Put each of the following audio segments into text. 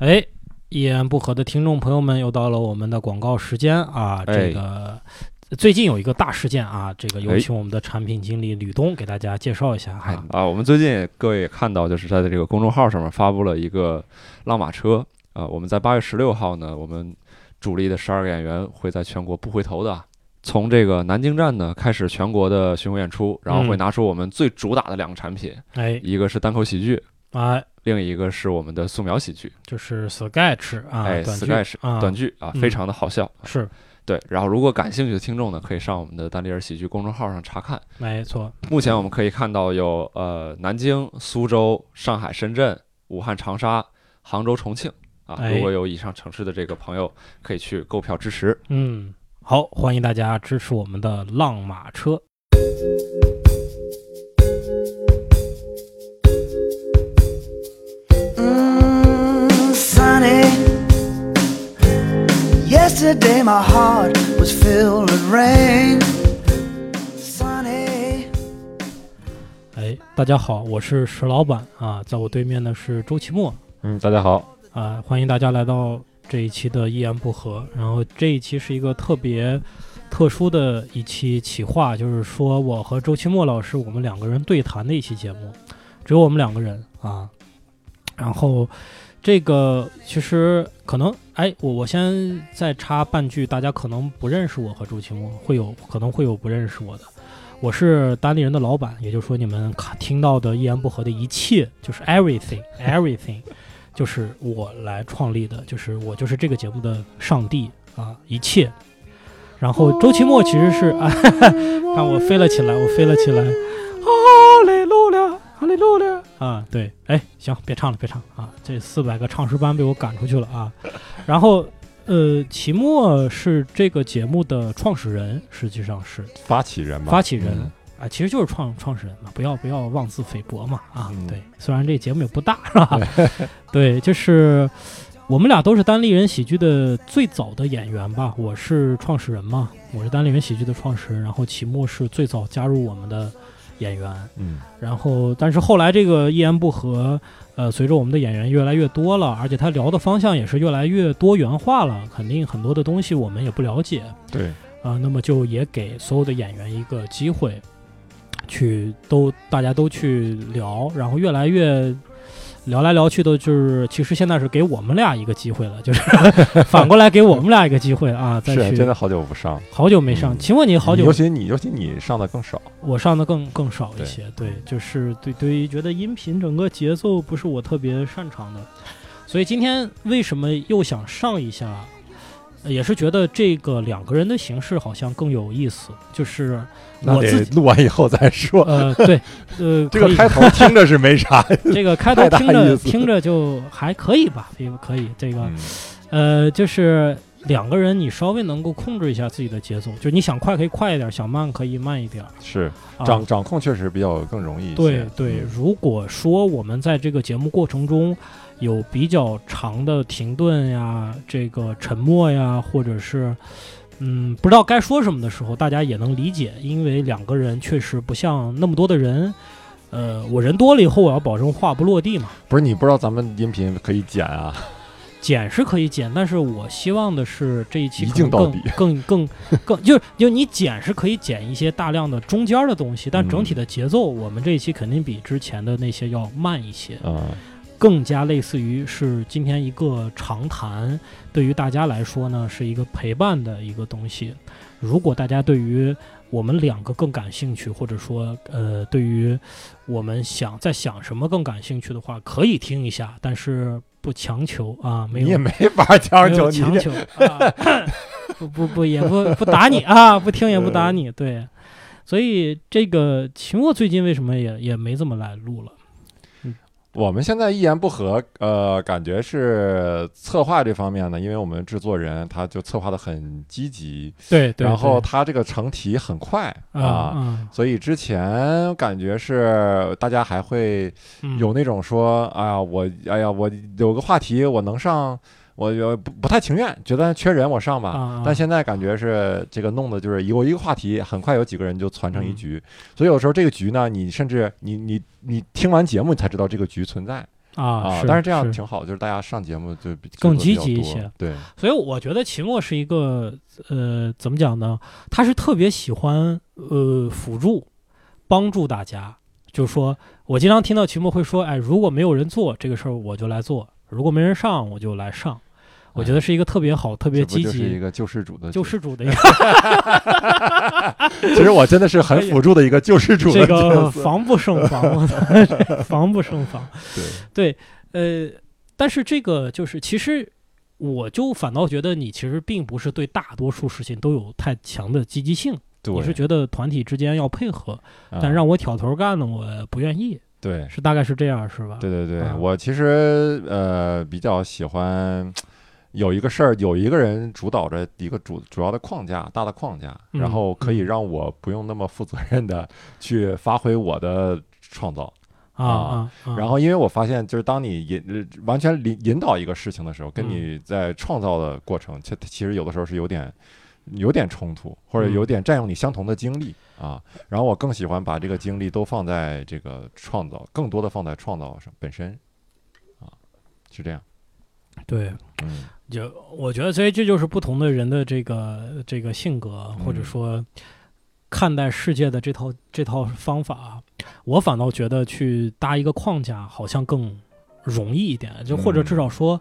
哎，一言不合的听众朋友们，又到了我们的广告时间啊！哎这个最近有一个大事件啊，这个有哎请我们的产品经理吕东给大家介绍一下哈。啊，我们最近各位也看到，就是在这个公众号上面发布了一个浪马车啊。我们在八月十六号呢，我们主力的十二个演员会在全国不回头的，从这个南京站呢开始全国的巡回演出，然后会嗯拿出我们最主打的两个产品，哎一个是单口喜剧，哎，另一个是我们的素描喜剧，就是 Sketch 啊，哎短剧，sketch 啊，短剧啊，嗯非常的好笑。是对，然后如果感兴趣的听众呢，可以上我们的丹尼尔喜剧公众号上查看。没错，目前我们可以看到有呃南京、苏州、上海、深圳、武汉、长沙、杭州、重庆啊。哎如果有以上城市的这个朋友，可以去购票支持。嗯，好，欢迎大家支持我们的浪马车。Mm, sunny. Yesterday my heart was filled with rain. Sunny. 哎，大家好，我是石老板啊，在我对面的是周奇墨嗯，大家好，啊，欢迎大家来到这一期的一言不合。然后这一期是一个特别特殊的一期企划，就是说我和周奇墨老师我们两个人对谈的一期节目，只有我们两个人啊。然后这个其实可能，哎，我我先再插半句，大家可能不认识我和周奇墨，会有可能会有不认识我的。我是单立人的老板，也就是说你们看听到的一言不合的一切，就是 everything everything，就是我来创立的，就是我就是这个节目的上帝啊，一切。然后周奇墨其实是啊，看我飞了起来，我飞了起来，哈利路亚，哈利路亚啊！对，哎，行，别唱了，别唱啊！这四百个唱诗班被我赶出去了啊。然后，呃，齐墨是这个节目的创始人，实际上是发起人嘛，发起人嗯啊，其实就是创创始人嘛，不要不要妄自菲薄嘛啊！嗯对，虽然这节目也不大，是吧？对，就是我们俩都是单立人喜剧的最早的演员吧。我是创始人嘛，我是单立人喜剧的创始人，然后齐墨是最早加入我们的演员。嗯，然后，但是后来这个一言不合，呃，随着我们的演员越来越多了，而且他聊的方向也是越来越多元化了，肯定很多的东西我们也不了解，对，啊、那么就也给所有的演员一个机会，去都大家都去聊，然后越来越聊来聊去的，就是其实现在是给我们俩一个机会了，就是 反过来给我们俩一个机会啊，再去是真的好久不上，好久没上，嗯。请问你好久尤其你，尤其你上的更少，我上的更更少一些，对，就是对对于觉得音频整个节奏不是我特别擅长的，所以今天为什么又想上一下，呃也是觉得这个两个人的形式好像更有意思，就是我自己录完以后再说。呃对 呃这个开头 听着是没啥，这个开头听着听着就还可以吧，也可以这个嗯呃就是。两个人，你稍微能够控制一下自己的节奏，就是你想快可以快一点，想慢可以慢一点。是啊、掌掌控确实比较更容易一些。对对，嗯如果说我们在这个节目过程中有比较长的停顿呀、这个沉默呀，或者是嗯不知道该说什么的时候，大家也能理解，因为两个人确实不像那么多的人。呃，我人多了以后，我要保证话不落地嘛。不是你不知道咱们音频可以剪啊？剪是可以剪，但是我希望的是这一期更镜到底更更更，就是就你剪是可以剪一些大量的中间的东西，但整体嗯的节奏，我们这一期肯定比之前的那些要慢一些，嗯，更加类似于是今天一个长谈，对于大家来说呢是一个陪伴的一个东西。如果大家对于我们两个更感兴趣，或者说呃对于我们想在想什么更感兴趣的话，可以听一下，但是不强求啊，没有你也没 法强求。强求啊，不不不，也不不打你啊，不听也不打你，对。所以这个秦墨最近为什么也也没怎么来录了？我们现在一言不合，呃，感觉是策划这方面呢，因为我们制作人他就策划的很积极，对对，然后他这个成题很快啊。所以之前感觉是大家还会嗯。有那种说，哎呀，我哎呀，我有个话题我能上，我我不不太情愿，觉得缺人我上吧。啊，但现在感觉是这个弄的，就是有一个话题，很快有几个人就攒成一嗯局，所以有时候这个局呢，你甚至你你你听完节目你才知道这个局存在，啊，但是这样挺好，就是大家上节目就更积极一些对，所以我觉得秦墨是一个呃，怎么讲呢？他是特别喜欢呃辅助帮助大家，就是说我经常听到秦墨会说，哎，如果没有人做这个事儿，我就来做；如果没人上，我就来上。我觉得是一个特别好、特别积这不就是一极。个救世主的救世主的一个 其实我真的是很辅助的一个救世主的这个。防不胜防，防不胜防。对对，呃，但是这个就是，其实我就反倒觉得你其实并不是对大多数事情都有太强的积极性，你是觉得团体之间要配合，啊但让我挑头干呢，我不愿意，对是大概是这样，是吧？对对对，啊我其实呃比较喜欢有一个事儿，有一个人主导着一个主主要的框架，大的框架，嗯然后可以嗯让我不用那么负责任的去发挥我的创造。啊然后，因为我发现，就是当你引呃完全引引导一个事情的时候，跟你在创造的过程，其其实有的时候是有点有点冲突，或者嗯有点占用你相同的精力啊。然后我更喜欢把这个精力都放在这个创造，更多的放在创造上本身啊，是这样。对，嗯就我觉得，所以这就是不同的人的这个这个性格，或者嗯说看待世界的这套这套方法，我反倒觉得去搭一个框架好像更容易一点，就或者至少说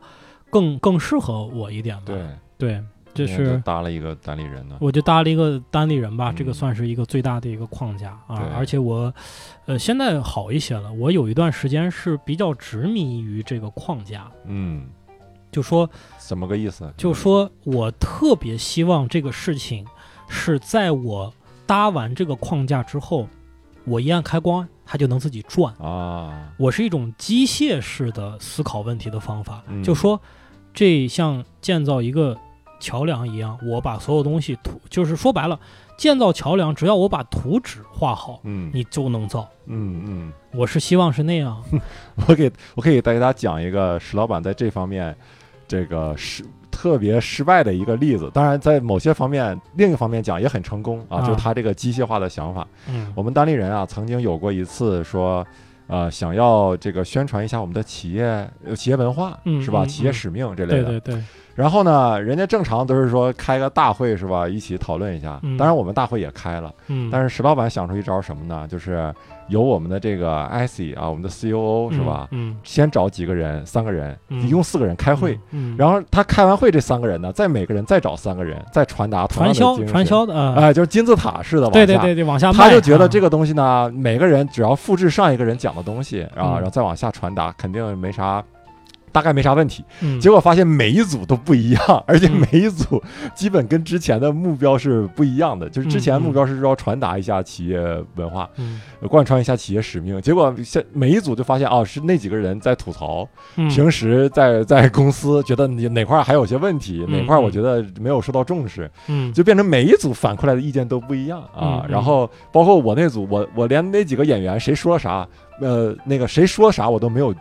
更更适合我一点吧。对，对，就是搭了一个单立人呢。我就搭了一个单立人吧，这个嗯算是一个最大的一个框架啊。而且我，呃，现在好一些了。我有一段时间是比较执迷于这个框架，嗯，就说怎么个意思？就说我特别希望这个事情是在我搭完这个框架之后，我一按开关，它就能自己转。啊，我是一种机械式的思考问题的方法，嗯就说这像建造一个桥梁一样，我把所有东西图，就是说白了，建造桥梁，只要我把图纸画好，嗯你就能造。嗯嗯，我是希望是那样，我给我可以给大家讲一个石老板在这方面这个失特别失败的一个例子。当然，在某些方面，另一方面讲也很成功啊，啊就是他这个机械化的想法。嗯我们单立人啊，曾经有过一次说。呃，想要这个宣传一下我们的企业呃企业文化、嗯是吧？嗯企业嗯使命这类的。对对对，然后呢，人家正常都是说开个大会是吧，一起讨论一下。嗯当然，我们大会也开了，嗯，但是石老板想出一招什么呢？就是由我们的这个 IC 啊，我们的 COO 是吧？嗯，先找几个人，三个人，嗯一共四个人开会。然后他开完会，这三个人呢，再每个人再找三个人，再传达传销传，销的啊，哎，就是金字塔式的往下。对对对对，往下，他就觉得这个个东西呢，每个人只要复制上一个人讲的东西啊，嗯然后再往下传达，肯定没啥。大概没啥问题，嗯。结果发现每一组都不一样，而且嗯。每一组基本跟之前的目标是不一样的。就是之前目标是要传达一下企业文化，嗯。贯穿一下企业使命，结果现每一组就发现哦，是那几个人在吐槽，嗯。平时在在公司觉得你哪块还有些问题，嗯哪块我觉得没有受到重视，嗯。就变成每一组反馈来的意见都不一样啊然后包括我那组，我我连那几个演员谁说了啥，呃，那个谁说啥我都没有。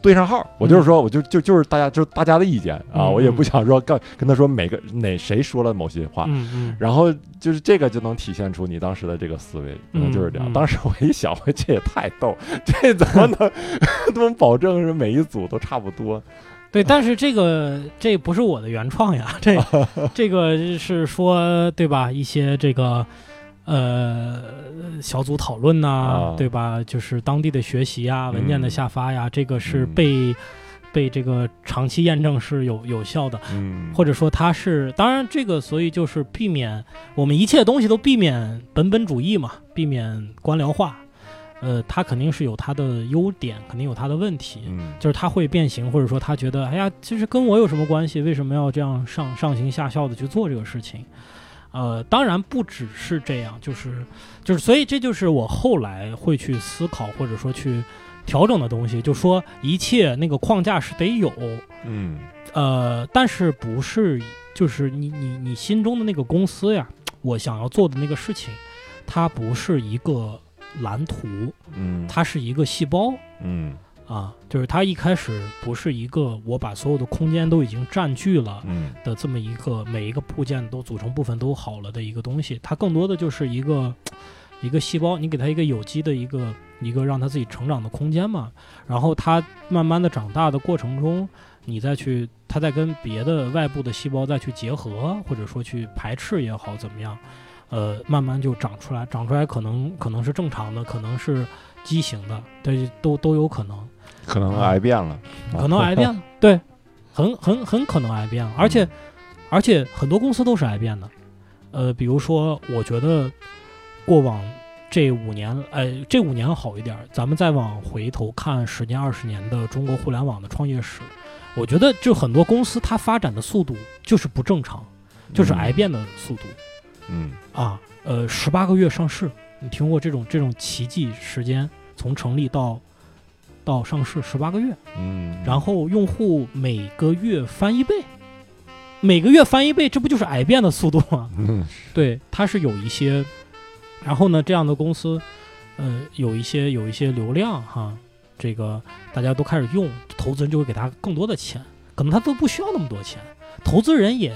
对上号，我就是说，我就就就是大家就是大家的意见啊，嗯我也不想说跟跟他说每个哪谁说了某些话，嗯嗯然后就是这个就能体现出你当时的这个思维，可能就是这样。当时我一想，我这也太逗，这怎么能 怎么保证是每一组都差不多？对，但是这个这不是我的原创呀，这 这个是说对吧？一些这个呃小组讨论呐、啊对吧？就是当地的学习啊、文件的嗯下发呀，这个是嗯被、被这个长期验证是有有效的，嗯，或者说它是当然这个，所以就是避免我们一切东西都避免本本主义嘛，避免官僚化。呃，它肯定是有它的优点，肯定有它的问题。嗯就是它会变形，或者说他觉得，哎呀，其实跟我有什么关系？为什么要这样上上行下效的去做这个事情？呃，当然不只是这样，就是就是，所以这就是我后来会去思考或者说去调整的东西，就说一切那个框架是得有，嗯呃，但是不是就是你你你心中的那个公司呀，我想要做的那个事情，它不是一个蓝图，嗯，它是一个细胞。嗯啊，就是它一开始不是一个我把所有的空间都已经占据了嗯的这么一个每一个部件都组成部分都好了的一个东西，它更多的就是一个一个细胞，你给它一个有机的一个一个让它自己成长的空间嘛。然后它慢慢的长大的过程中，你再去，它再跟别的外部的细胞再去结合，或者说去排斥也好，怎么样，呃，慢慢就长出来，长出来可能可能是正常的，可能是畸形的，对，都都有可能。可能癌变了，可能癌变了，对，很很很可能癌变了，而且而且很多公司都是癌变的，呃，比如说，我觉得过往这五年，呃，这五年好一点儿，咱们再往回头看十年、二十年的中国互联网的创业史，我觉得就很多公司它发展的速度就是不正常，就是癌变的速度。嗯。啊，呃，十八个月上市，你听过这种这种奇迹时间，从成立到到上市十八个月。嗯，然后用户每个月翻一倍，每个月翻一倍，这不就是癌变的速度吗？嗯对，它是有一些，然后呢，这样的公司，呃，有一些有一些流量哈，这个大家都开始用，投资人就会给他更多的钱，可能他都不需要那么多钱，投资人也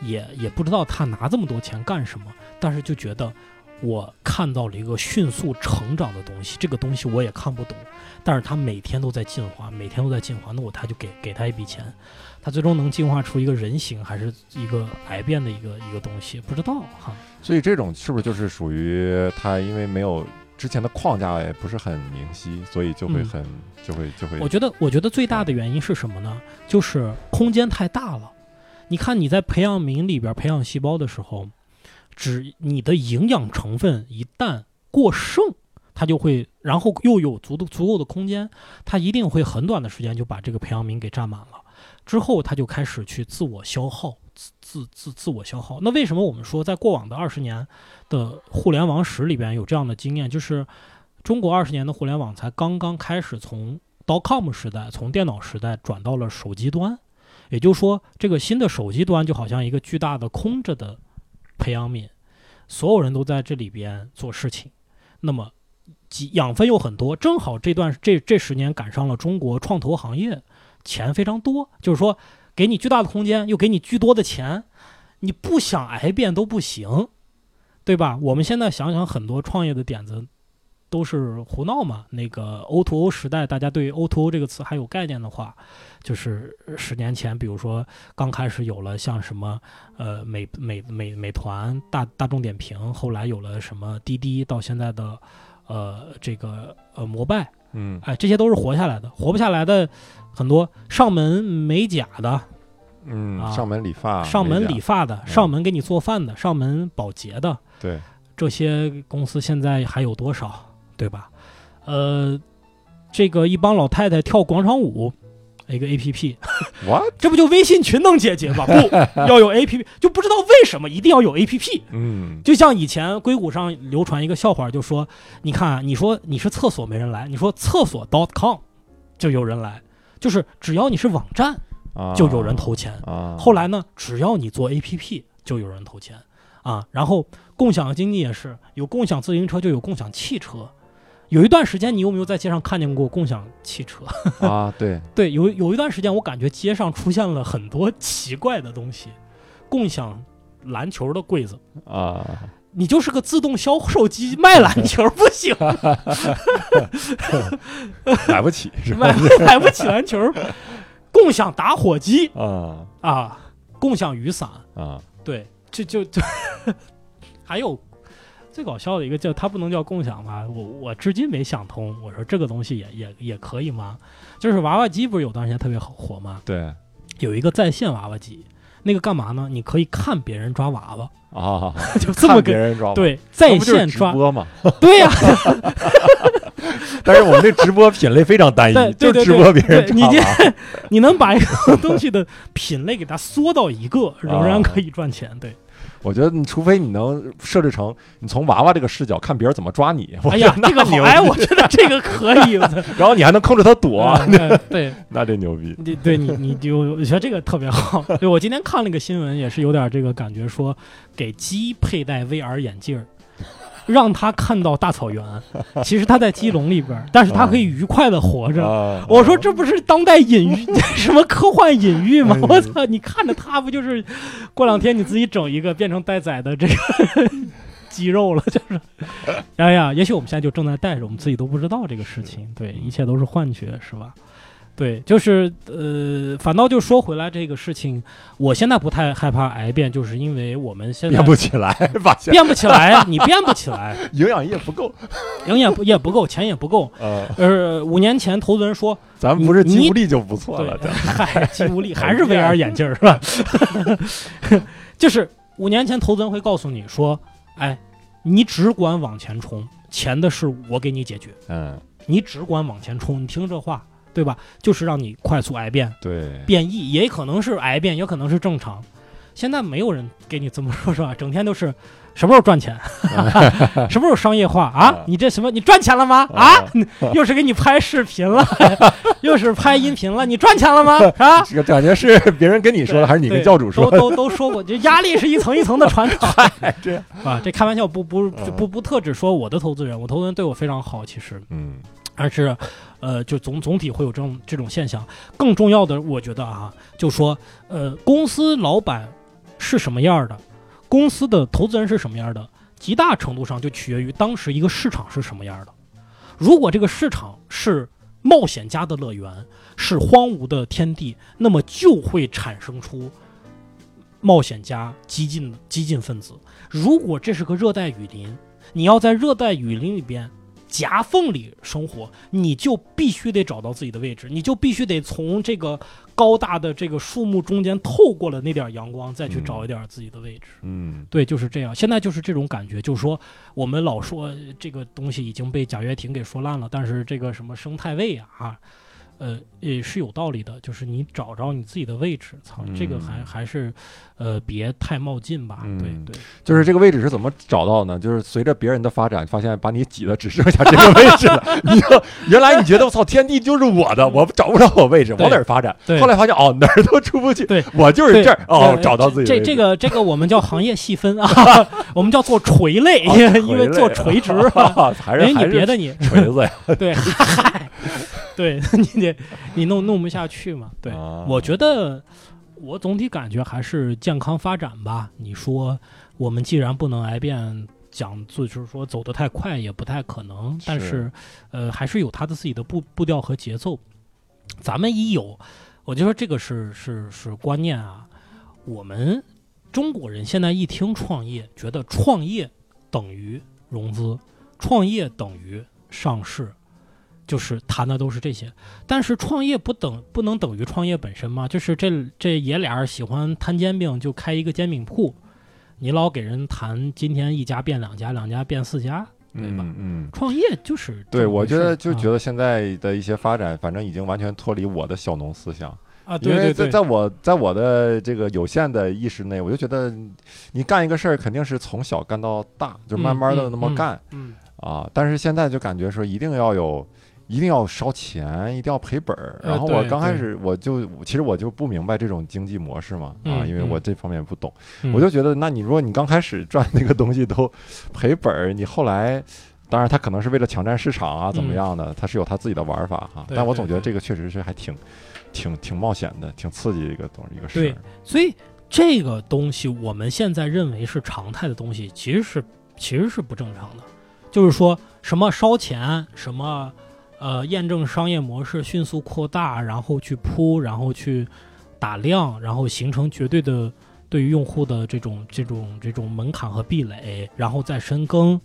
也也不知道他拿这么多钱干什么，但是就觉得我看到了一个迅速成长的东西，这个东西我也看不懂，但是他每天都在进化，每天都在进化，那我他就给给他一笔钱，他最终能进化出一个人形还是一个癌变的一个一个东西，不知道哈。所以这种是不是就是属于他因为没有之前的框架也不是很明晰，所以就会嗯很、就会就会我觉得，我觉得最大的原因是什么呢？就是空间太大了。你看你在培养皿里边培养细胞的时候，只你的营养成分一旦过剩，它就会，然后又有足的足够的空间，它一定会很短的时间就把这个培养皿给占满了。之后，它就开始去自我消耗，自自自自我消耗。那为什么我们说在过往的二十年的互联网史里边有这样的经验？就是中国二十年的互联网才刚刚开始从 dot-com 时代，从电脑时代转到了手机端，也就是说，这个新的手机端就好像一个巨大的空着的培养皿，所有人都在这里边做事情，那么几养分又很多，正好这段这这十年赶上了中国创投行业钱非常多，就是说给你巨大的空间，又给你巨多的钱，你不想癌变都不行，对吧？我们现在想想很多创业的点子。都是胡闹嘛。那个 O to O 时代，大家对 O to O 这个词还有概念的话，就是十年前，比如说刚开始有了像什么呃美美美美团、大大众点评，后来有了什么滴滴，到现在的呃这个呃摩拜，嗯哎，这些都是活下来的。活不下来的很多上门美甲的，嗯啊上门理发上门理发的，上门给你做饭的，上门保洁的，对这些公司现在还有多少，对吧？呃，这个一帮老太太跳广场舞，一个 A P P，what 这不就微信群能解决吗？不 要有 A P P，就不知道为什么一定要有 A P P。嗯就像以前硅谷上流传一个笑话，就说，你看啊，你说你是厕所没人来，你说厕所 dot com 就有人来，就是只要你是网站啊就有人投钱。啊后来呢，只要你做 APP，就有人投钱啊。然后共享经济也是，有共享自行车就有共享汽车。有一段时间，你有没有在街上看见过共享汽车？啊对。对，有有一段时间，我感觉街上出现了很多奇怪的东西，共享篮球的柜子。啊。你就是个自动销售机，卖篮球不行，买不起是吧？买买不起篮球。共享打火机。啊。啊，共享雨伞，啊。对，这就就 还有最搞笑的一个叫它不能叫共享吧，我我至今没想通，我说这个东西也也也可以吗？就是娃娃机不是有段时间特别火吗？对有一个在线娃娃机，那个干嘛呢？你可以看别人抓娃娃，啊就这么给人抓对在那不就是直线抓，播嘛，对呀、但是我们这直播品类非常单一，对就对对直播别人你抓娃这你能把一个东西的品类给它缩到一个，仍然啊可以赚钱。对，我觉得你除非你能设置成你从娃娃这个视角看别人怎么抓你，我哎呀这个好，牛哎，我觉得这个可以，然后你还能控制他躲，啊 对。那这牛逼。你对你你就我觉得这个特别好。对我今天看了一个新闻，也是有点这个感觉，说给鸡佩戴 VR 眼镜儿，让他看到大草原。其实他在鸡笼里边，但是他可以愉快的活着。啊我说这不是当代隐喻 什么科幻隐喻吗哎？我操！你看着他不就是过两天你自己整一个变成待宰的这个 肌肉了，就是，哎呀，也许我们现在就正在带着，我们自己都不知道这个事情，对，一切都是幻觉，是吧？对，就是呃，反倒就说回来这个事情，我现在不太害怕癌变，就是因为我们现在变不起来，发现变不起来，你变不起来，营养液不够。营养不也不够，钱也不够。呃，呃，五年前投资人说，咱们不是肌无力就不错了，这，嗨，肌无力 还是 VR 眼镜是吧？就是五年前投资人会告诉你说，哎，你只管往前冲，钱的事我给你解决，嗯，你只管往前冲，你听这话，对吧？就是让你快速癌变对，变异，也可能是癌变，也可能是正常。现在没有人给你这么说，是吧？整天都是什么时候赚钱，什么时候商业化啊啊？你这什么？你赚钱了吗？啊？又是给你拍视频了，又是拍音频了，你赚钱了吗？啊？这个感觉是别人跟你说的，还是你跟教主说的？都都都说过，就压力是一层一层的传导哎，这，啊。这开玩笑，不不嗯不不特指说我的投资人，我投资人对我非常好，其实，嗯但是，呃，就总总体会有这种这种现象。更重要的，我觉得啊，就说，呃，公司老板是什么样的，公司的投资人是什么样的，极大程度上就取决于当时一个市场是什么样的。如果这个市场是冒险家的乐园，是荒芜的天地，那么就会产生出冒险家、激进激进分子。如果这是个热带雨林，你要在热带雨林里边夹缝里生活，你就必须得找到自己的位置，你就必须得从这个高大的这个树木中间透过了那点阳光，再去嗯找一点自己的位置。嗯对，就是这样。现在就是这种感觉，就是说我们老说呃这个东西已经被贾跃亭给说烂了，但是这个什么生态位啊，啊呃，也是有道理的。就是你找着你自己的位置，操，这个还嗯还是呃别太冒进吧。对嗯对，就是这个位置是怎么找到呢？就是随着别人的发展，发现把你挤的只剩下这个位置了。你就原来你觉得我操，天地就是我的，我找不着我位置，往哪儿发展？对后来发现哦，哪儿都出不去。对，我就是这儿哦，呃找到自己这这个这个我们叫 行业细分啊，我们叫做垂类，哦因为做垂直。啊还是哎，还是你别的你锤子呀？对，嗨，对 你得你弄弄不下去嘛。对，啊我觉得我总体感觉还是健康发展吧。你说我们既然不能癌变，讲就是说走得太快也不太可能，但是是呃还是有他的自己的步步调和节奏。咱们一有，我就说这个是是是观念啊。我们中国人现在一听创业，觉得创业等于融资，创业等于上市，就是谈的都是这些。但是创业不等不能等于创业本身嘛？就是这这爷俩儿喜欢摊煎饼，就开一个煎饼铺。你老给人谈今天一家变两家，两家变四家，对吧？嗯嗯。创业就是对，我觉得啊就觉得现在的一些发展，反正已经完全脱离我的小农思想。啊，对对对，在在我在我的这个有限的意识内，我就觉得你干一个事儿肯定是从小干到大，就慢慢的那么干、嗯，啊。但是现在就感觉说一定要有，一定要烧钱，一定要赔本儿。呃然后我刚开始我就其实我就不明白这种经济模式嘛啊，因为我这方面不懂，嗯我就觉得那你如果你刚开始赚那个东西都赔本儿，你后来。当然，他可能是为了抢占市场啊，怎么嗯样的？他是有他自己的玩法哈。但我总觉得这个确实是还挺、挺、挺冒险的，挺刺激的一个东一个事对儿。所以这个东西我们现在认为是常态的东西，其实是其实是不正常的。就是说什么烧钱，什么呃验证商业模式迅速扩大，然后去铺，然后去打量，然后形成绝对的对于用户的这种这种这种门槛和壁垒，然后再深耕，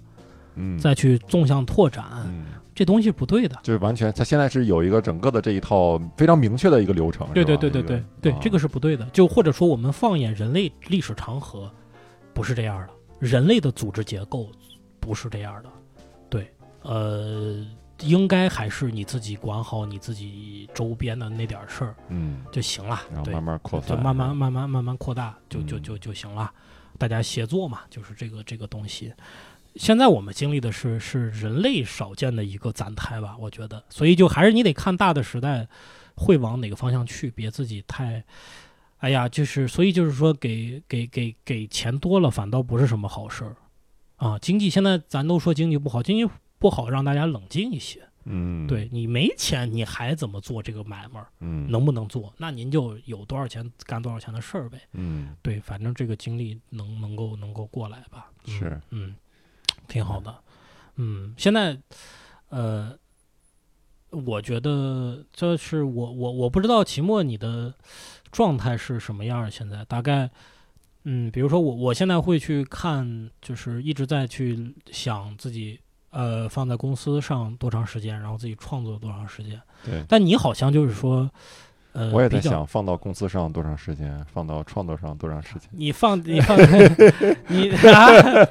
嗯，再去纵向拓展，嗯，这东西是不对的。就是完全，它现在是有一个整个的这一套非常明确的一个流程。对对对对对对，啊这个是不对的。就或者说，我们放眼人类历史长河，不是这样的。人类的组织结构不是这样的。对，呃，应该还是你自己管好你自己周边的那点儿事儿嗯，就行了。对然后慢，慢扩散，就慢慢慢慢慢慢扩大，就就嗯就就行了。大家协作嘛，就是这个这个东西。现在我们经历的是是人类少见的一个暂态吧，我觉得，所以就还是你得看大的时代会往哪个方向去，别自己太，哎呀，就是所以就是说给给给给钱多了，反倒不是什么好事儿啊。经济现在咱都说经济不好，经济不好让大家冷静一些。嗯，对你没钱，你还怎么做这个买卖儿？嗯，能不能做？那您就有多少钱干多少钱的事儿呗。嗯，对，反正这个经历能能够能够过来吧。嗯是，嗯，挺好的。嗯，现在，呃，我觉得这是我我我不知道期末你的状态是什么样儿。现在大概，嗯，比如说我我现在会去看，就是一直在去想自己呃放在公司上多长时间，然后自己创作多长时间。对但你好像就是说，呃，我也在想放到公司上多长时间，放到创作上多长时间。你放你放你啊，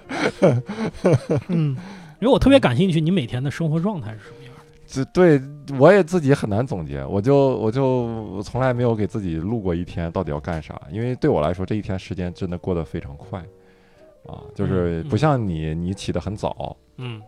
嗯，因为我特别感兴趣，你每天的生活状态是什么样的？这对我也自己很难总结，我就我就从来没有给自己录过一天到底要干啥，因为对我来说这一天时间真的过得非常快，啊，就是嗯不像你，你起得很早，嗯，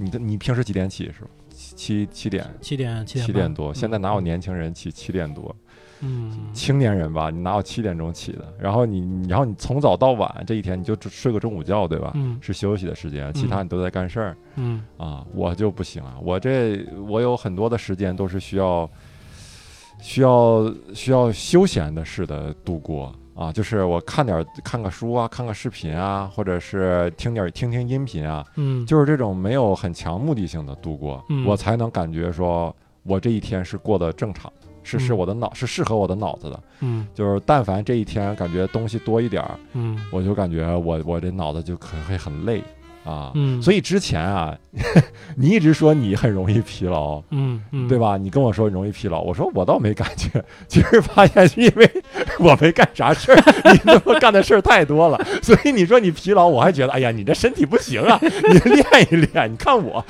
你的你平时几点起是吧？七七七点七点七点七点多，现在哪有嗯年轻人起七点多？嗯青年人吧，你哪有七点钟起的？然后你你然后你从早到晚这一天你就只睡个中午觉，对吧？嗯是休息的时间，其他你都在干事儿。嗯啊，我就不行啊，我这我有很多的时间都是需要需要需要休闲的似的度过啊，就是我看点儿看个书啊，看个视频啊，或者是听点儿听听音频啊，嗯，就是这种没有很强目的性的度过，嗯。我才能感觉说我这一天是过得正常，是是嗯我的脑是适合我的脑子的，嗯。就是但凡这一天感觉东西多一点儿，嗯。我就感觉我我这脑子就可能会很累啊，嗯，所以之前啊，你一直说你很容易疲劳，嗯嗯对？吧？你跟我说容易疲劳，我说我倒没感觉，其实发现是因为 我没干啥事儿，你那么干的事儿太多了，所以你说你疲劳，我还觉得哎呀，你这身体不行啊，你练一练。你看我，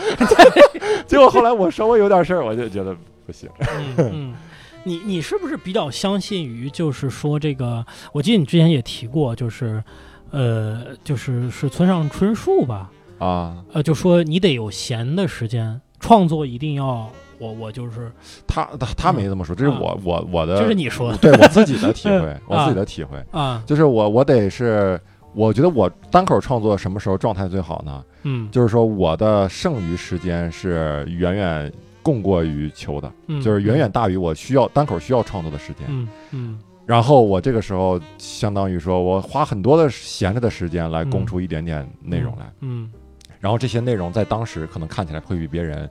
结果后来我稍微有点事儿，我就觉得不行。嗯嗯。你你是不是比较相信于，就是说这个？我记得你之前也提过，就是，呃，就是是村上春树吧？啊，呃，就说你得有闲的时间，创作一定要我我就是，他他他没这么说，这是我我我的，这是你说的。对我自己的体会，我自己的体会。啊，就是我我得是，我觉得我单口创作什么时候状态最好呢？嗯，就是说我的剩余时间是远远供过于求的，嗯就是远远大于我需要单口需要创作的时间。嗯嗯然后我这个时候相当于说我花很多的闲着的时间来供嗯出一点点内容来，嗯，然后这些内容在当时可能看起来会比别人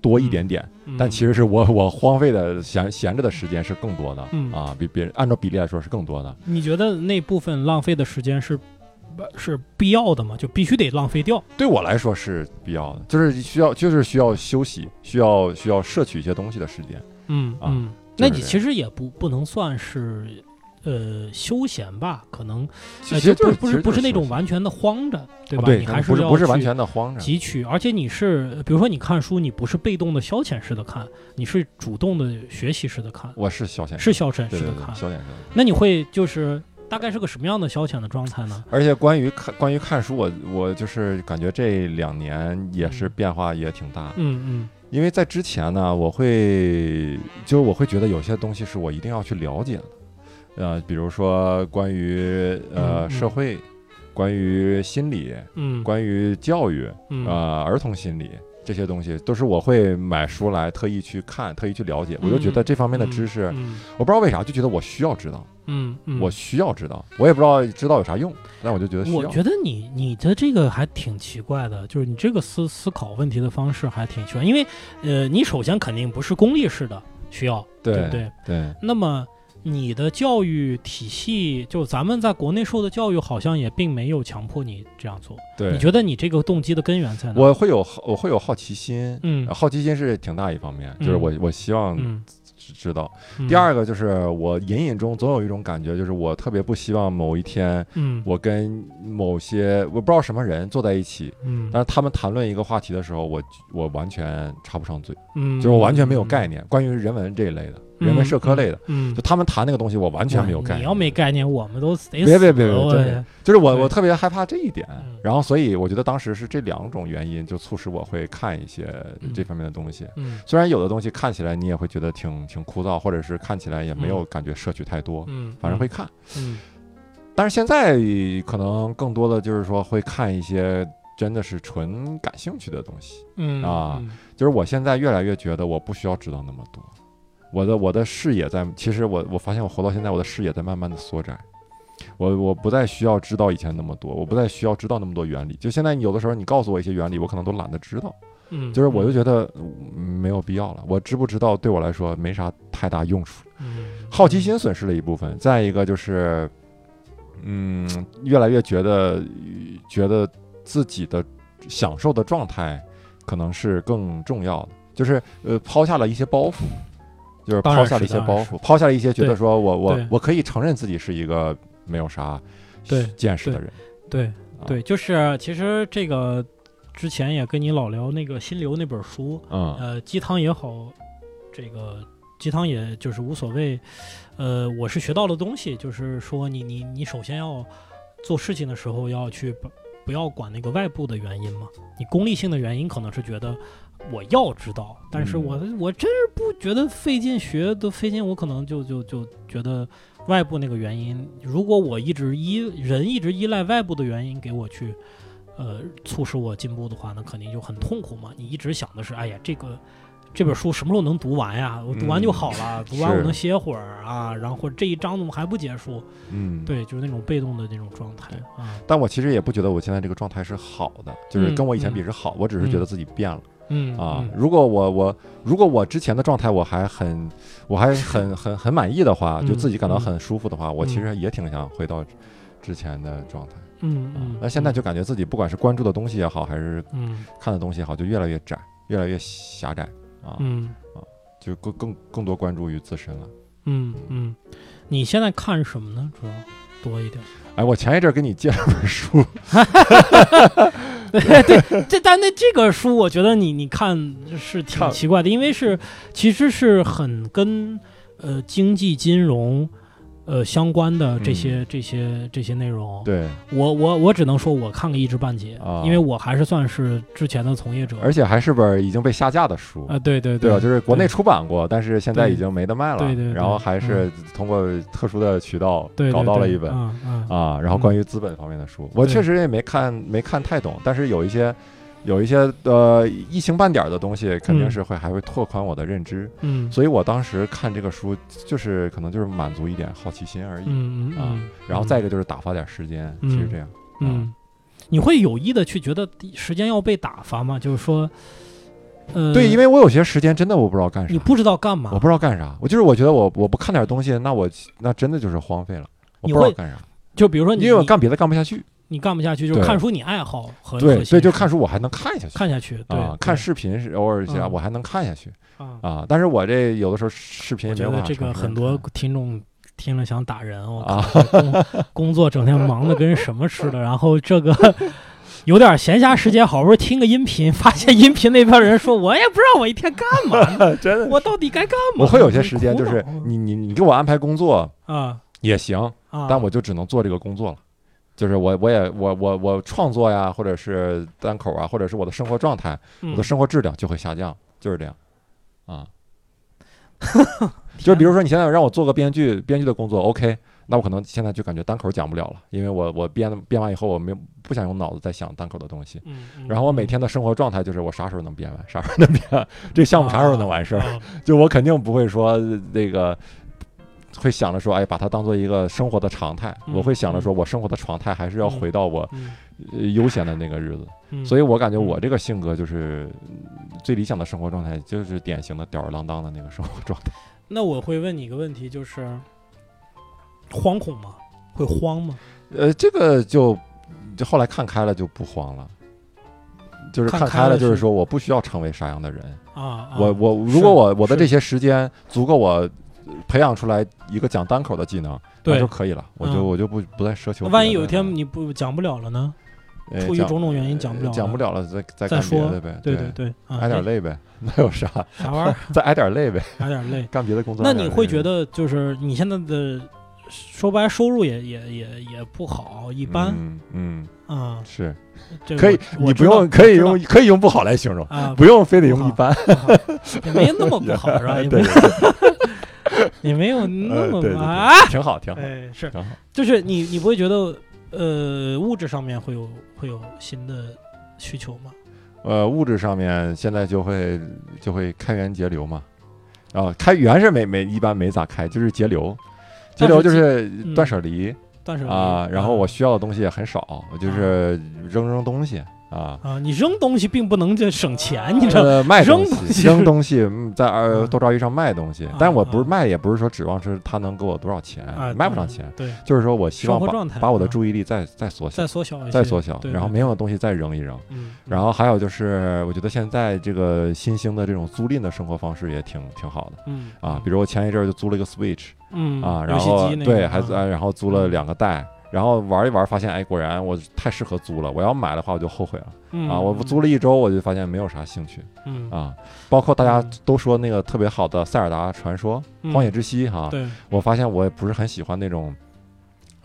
多一点点，嗯但其实是我我荒废的闲闲着的时间是更多的、嗯啊，比别人按照比例来说是更多的。你觉得那部分浪费的时间是是必要的吗？就必须得浪费掉？对我来说是必要的，就是需要就是需要休息，需要需要摄取一些东西的时间。啊嗯嗯，就是这那你其实也不不能算是呃休闲吧？可能呃其实就是不是不是那种完完全的慌着，对吧？你还要不是不是完全的慌着。汲取，而且你是比如说你看书，你不是被动的消遣式的看，你是主动的学习式的看，我是消遣，是消遣式的看。消遣式的。那你会就是大概是个什么样的消遣的状态呢？而且关于看关于看书，我我就是感觉这两年也是嗯变化也挺大，嗯嗯因为在之前呢，我会就是我会觉得有些东西是我一定要去了解的，呃，比如说关于呃社会，关于心理，嗯。关于教育，啊呃，儿童心理这些东西，都是我会买书来特意去看，特意去了解。我就觉得这方面的知识，嗯我不知道为啥，就觉得我需要知道，嗯嗯，我需要知道，我也不知道知道有啥用，但我就觉得需要。我觉得你你的这个还挺奇怪的，就是你这个思思考问题的方式还挺奇怪，因为呃，你首先肯定不是功利式的需要，对不对？对那么你的教育体系，就咱们在国内受的教育，好像也并没有强迫你这样做。对，你觉得你这个动机的根源在哪？我会有好我会有好奇心，嗯。好奇心是挺大一方面，就是嗯我我希望嗯，知知道。嗯。第二个就是我隐隐中总有一种感觉，就是我特别不希望某一天嗯。我跟某些我不知道什么人坐在一起，嗯。但是他们谈论一个话题的时候，我我完全插不上嘴，嗯，就是我完全没有概念，关于人文这一类的，人文社科类的，嗯，就他们谈那个东西，我完全没有概念。你要没概念，我们都得别别别别死对对就是我我特别害怕这一点嗯，然后所以我觉得当时是这两种原因，就促使我会看一些嗯这方面的东西。嗯虽然有的东西看起来你也会觉得挺挺枯燥，或者是看起来也没有感觉摄取太多，嗯，反正会看。嗯但是现在可能更多的就是说会看一些真的是纯感兴趣的东西。嗯啊嗯就是我现在越来越觉得我不需要知道那么多，我的我的视野在，其实我我发现我活到现在，我的视野在慢慢的缩窄。我我不再需要知道以前那么多，我不再需要知道那么多原理。就现在你有的时候你告诉我一些原理，我可能都懒得知道，嗯，就是我就觉得嗯没有必要了。我知不知道对我来说没啥太大用处。嗯好奇心损失了一部分，再一个就是，嗯，越来越觉得觉得自己的享受的状态可能是更重要的，就是呃抛下了一些包袱，就是抛下了一些包袱，抛下了一些觉得说我我我可以承认自己是一个没有啥对对见识的人，对啊对，就是其实这个之前也跟你老聊那个《心流》那本书，嗯呃，鸡汤也好，这个鸡汤也就是无所谓。呃，我是学到的东西，就是说你你你首先要做事情的时候要去不不要管那个外部的原因嘛，你功利性的原因可能是觉得我要知道，但是嗯我、我真是不觉得费劲学都费劲，我可能就就就觉得外部那个原因，如果我一直依人一直依赖外部的原因给我去。呃，促使我进步的话，那肯定就很痛苦嘛。你一直想的是，哎呀，这个这本书什么时候能读完呀？我读完就好了，读完我能歇会儿啊。然后或者这一章怎么还不结束？嗯，。对，就是那种被动的那种状态啊。但我其实也不觉得我现在这个状态是好的，就是嗯跟我以前嗯比是好，我只是觉得自己变了。嗯啊嗯，如果我我如果我之前的状态我还很我还很很很满意的话，就嗯自己感到嗯很舒服的话，我其嗯实也挺想回到之前的状态。啊嗯嗯，那现在就感觉自己不管是关注的东西也好，还是嗯看的东西也好，就越来越窄，越来越狭窄啊，嗯啊就更更更多关注于自身了。嗯嗯，你现在看什么呢？主要多一点。哎，我前一阵儿给你借了本书，对 对，这但那这个书，我觉得你你看是挺奇怪的，因为是其实是很跟呃经济金融呃相关的这些、这些这些内容。嗯对，我我我只能说我看个一知半解，啊因为我还是算是之前的从业者。而且还是本已经被下架的书。啊、对对对吧？就是国内出版过，但是现在已经没得卖了。对然后还是通过特殊的渠道搞到了一本啊。然后关于资本方面的书，我确实也没看没看太懂，但是有一些有一些呃一星半点儿的东西，肯定嗯是会还会拓宽我的认知。嗯所以我当时看这个书，就是可能就是满足一点好奇心而已。啊嗯嗯嗯，然后再一个就是打发点时间，嗯其实这样。嗯，你会有意的去觉得时间要被打发吗？就是说，呃，对，因为我有些时间真的我不知道干啥你，不知道干嘛，我不知道干啥，我就是我觉得我我不看点东西，那我那真的就是荒废了，我不知道干啥，就比如说你你因为我干别的干不下去。你干不下去，就是看书你爱好和对对，就看书我还能看下去。看下去，对啊，看视频是偶尔一下嗯我还能看下去啊。啊，但是我这有的时候视频觉得这个很多听众听了想打人，我啊靠，工工作整天忙的跟什么似的，然后这个。有点闲暇时间，好不容易听个音频，发现音频那边人说，我也不知道我一天干嘛呢，真的，我到底该干嘛？我会有些时间就是你你你给我安排工作啊也行，啊，但我就只能做这个工作了。就是我我也我我我创作呀，或者是单口啊，或者是我的生活状态，我的嗯生活质量就会下降，就是这样啊。就是比如说你现在让我做个编剧，编剧的工作，OK，那我可能现在就感觉单口讲不了了，因为我我编编完以后，我没有不想用脑子再想单口的东西。然后我每天的生活状态就是我啥时候能编完，啥时候能编完，这项目啥时候能完事儿。啊 就我肯定不会说那个会想着说，哎，把它当做一个生活的常态。嗯我会想着说，我生活的常态还是要回到我嗯呃悠闲的那个日子。嗯所以我感觉我这个性格就是嗯最理想的生活状态，就是典型的吊儿郎当的那个生活状态。那我会问你一个问题，就是惶恐吗？会慌吗？呃，这个就就后来看开了就不慌了。就是看开了，就是说我不需要成为啥样的人，啊，啊我我如果我我的这些时间足够我培养出来一个讲单口的技能，那对就可以了。我就嗯我就不不再奢求万一有一天你不讲不了了呢？出于种种原因讲不了呃讲不了了，再再再干别说的呗。对对对，啊挨点哎累呗，那有啥？啥玩意儿？再挨点累呗，挨点累。干别的工作。那你会觉得就是你现在的说白收入也也也也不好，一般嗯嗯啊。是这个可以，你不用可以用可以用不好来形容，啊，不用非得用一般。也没那么不好是吧？也没有那么呃对对啊。挺好挺好哎，是，挺好。就是你你不会觉得呃物质上面会有会有新的需求吗？呃，物质上面现在就会就会开源节流嘛，啊，开源是没没一般没咋开，就是节流，节流就是嗯断舍离断舍离啊，然后我啊需要的东西也很少，我就是扔扔东西啊。啊。啊，你扔东西并不能就省钱，你知道吗？呃，卖东西西，扔东西，嗯在呃嗯。多抓鱼上卖东西。啊，但我不是啊。卖，也不是说指望是他能给我多少钱啊，，卖不上钱，对，就是说我希望把把我的啊注意力再再缩小再，缩小，再缩小，然后没用的东西再扔一扔。嗯，然后还有就是，我觉得现在这个新兴的这种租赁的生活方式也挺挺好的。嗯。啊。比如我前一阵儿就租了一个 Switch 嗯啊，然后对，还呃然后租了两个带，然后玩一玩发现，哎，果然我太适合租了，我要买的话我就后悔了。嗯。啊。我租了一周，我就发现没有啥兴趣。嗯。啊。包括大家嗯。都说那个特别好的《塞尔达传说：嗯。荒野之息》哈，对。我发现我也不是很喜欢那种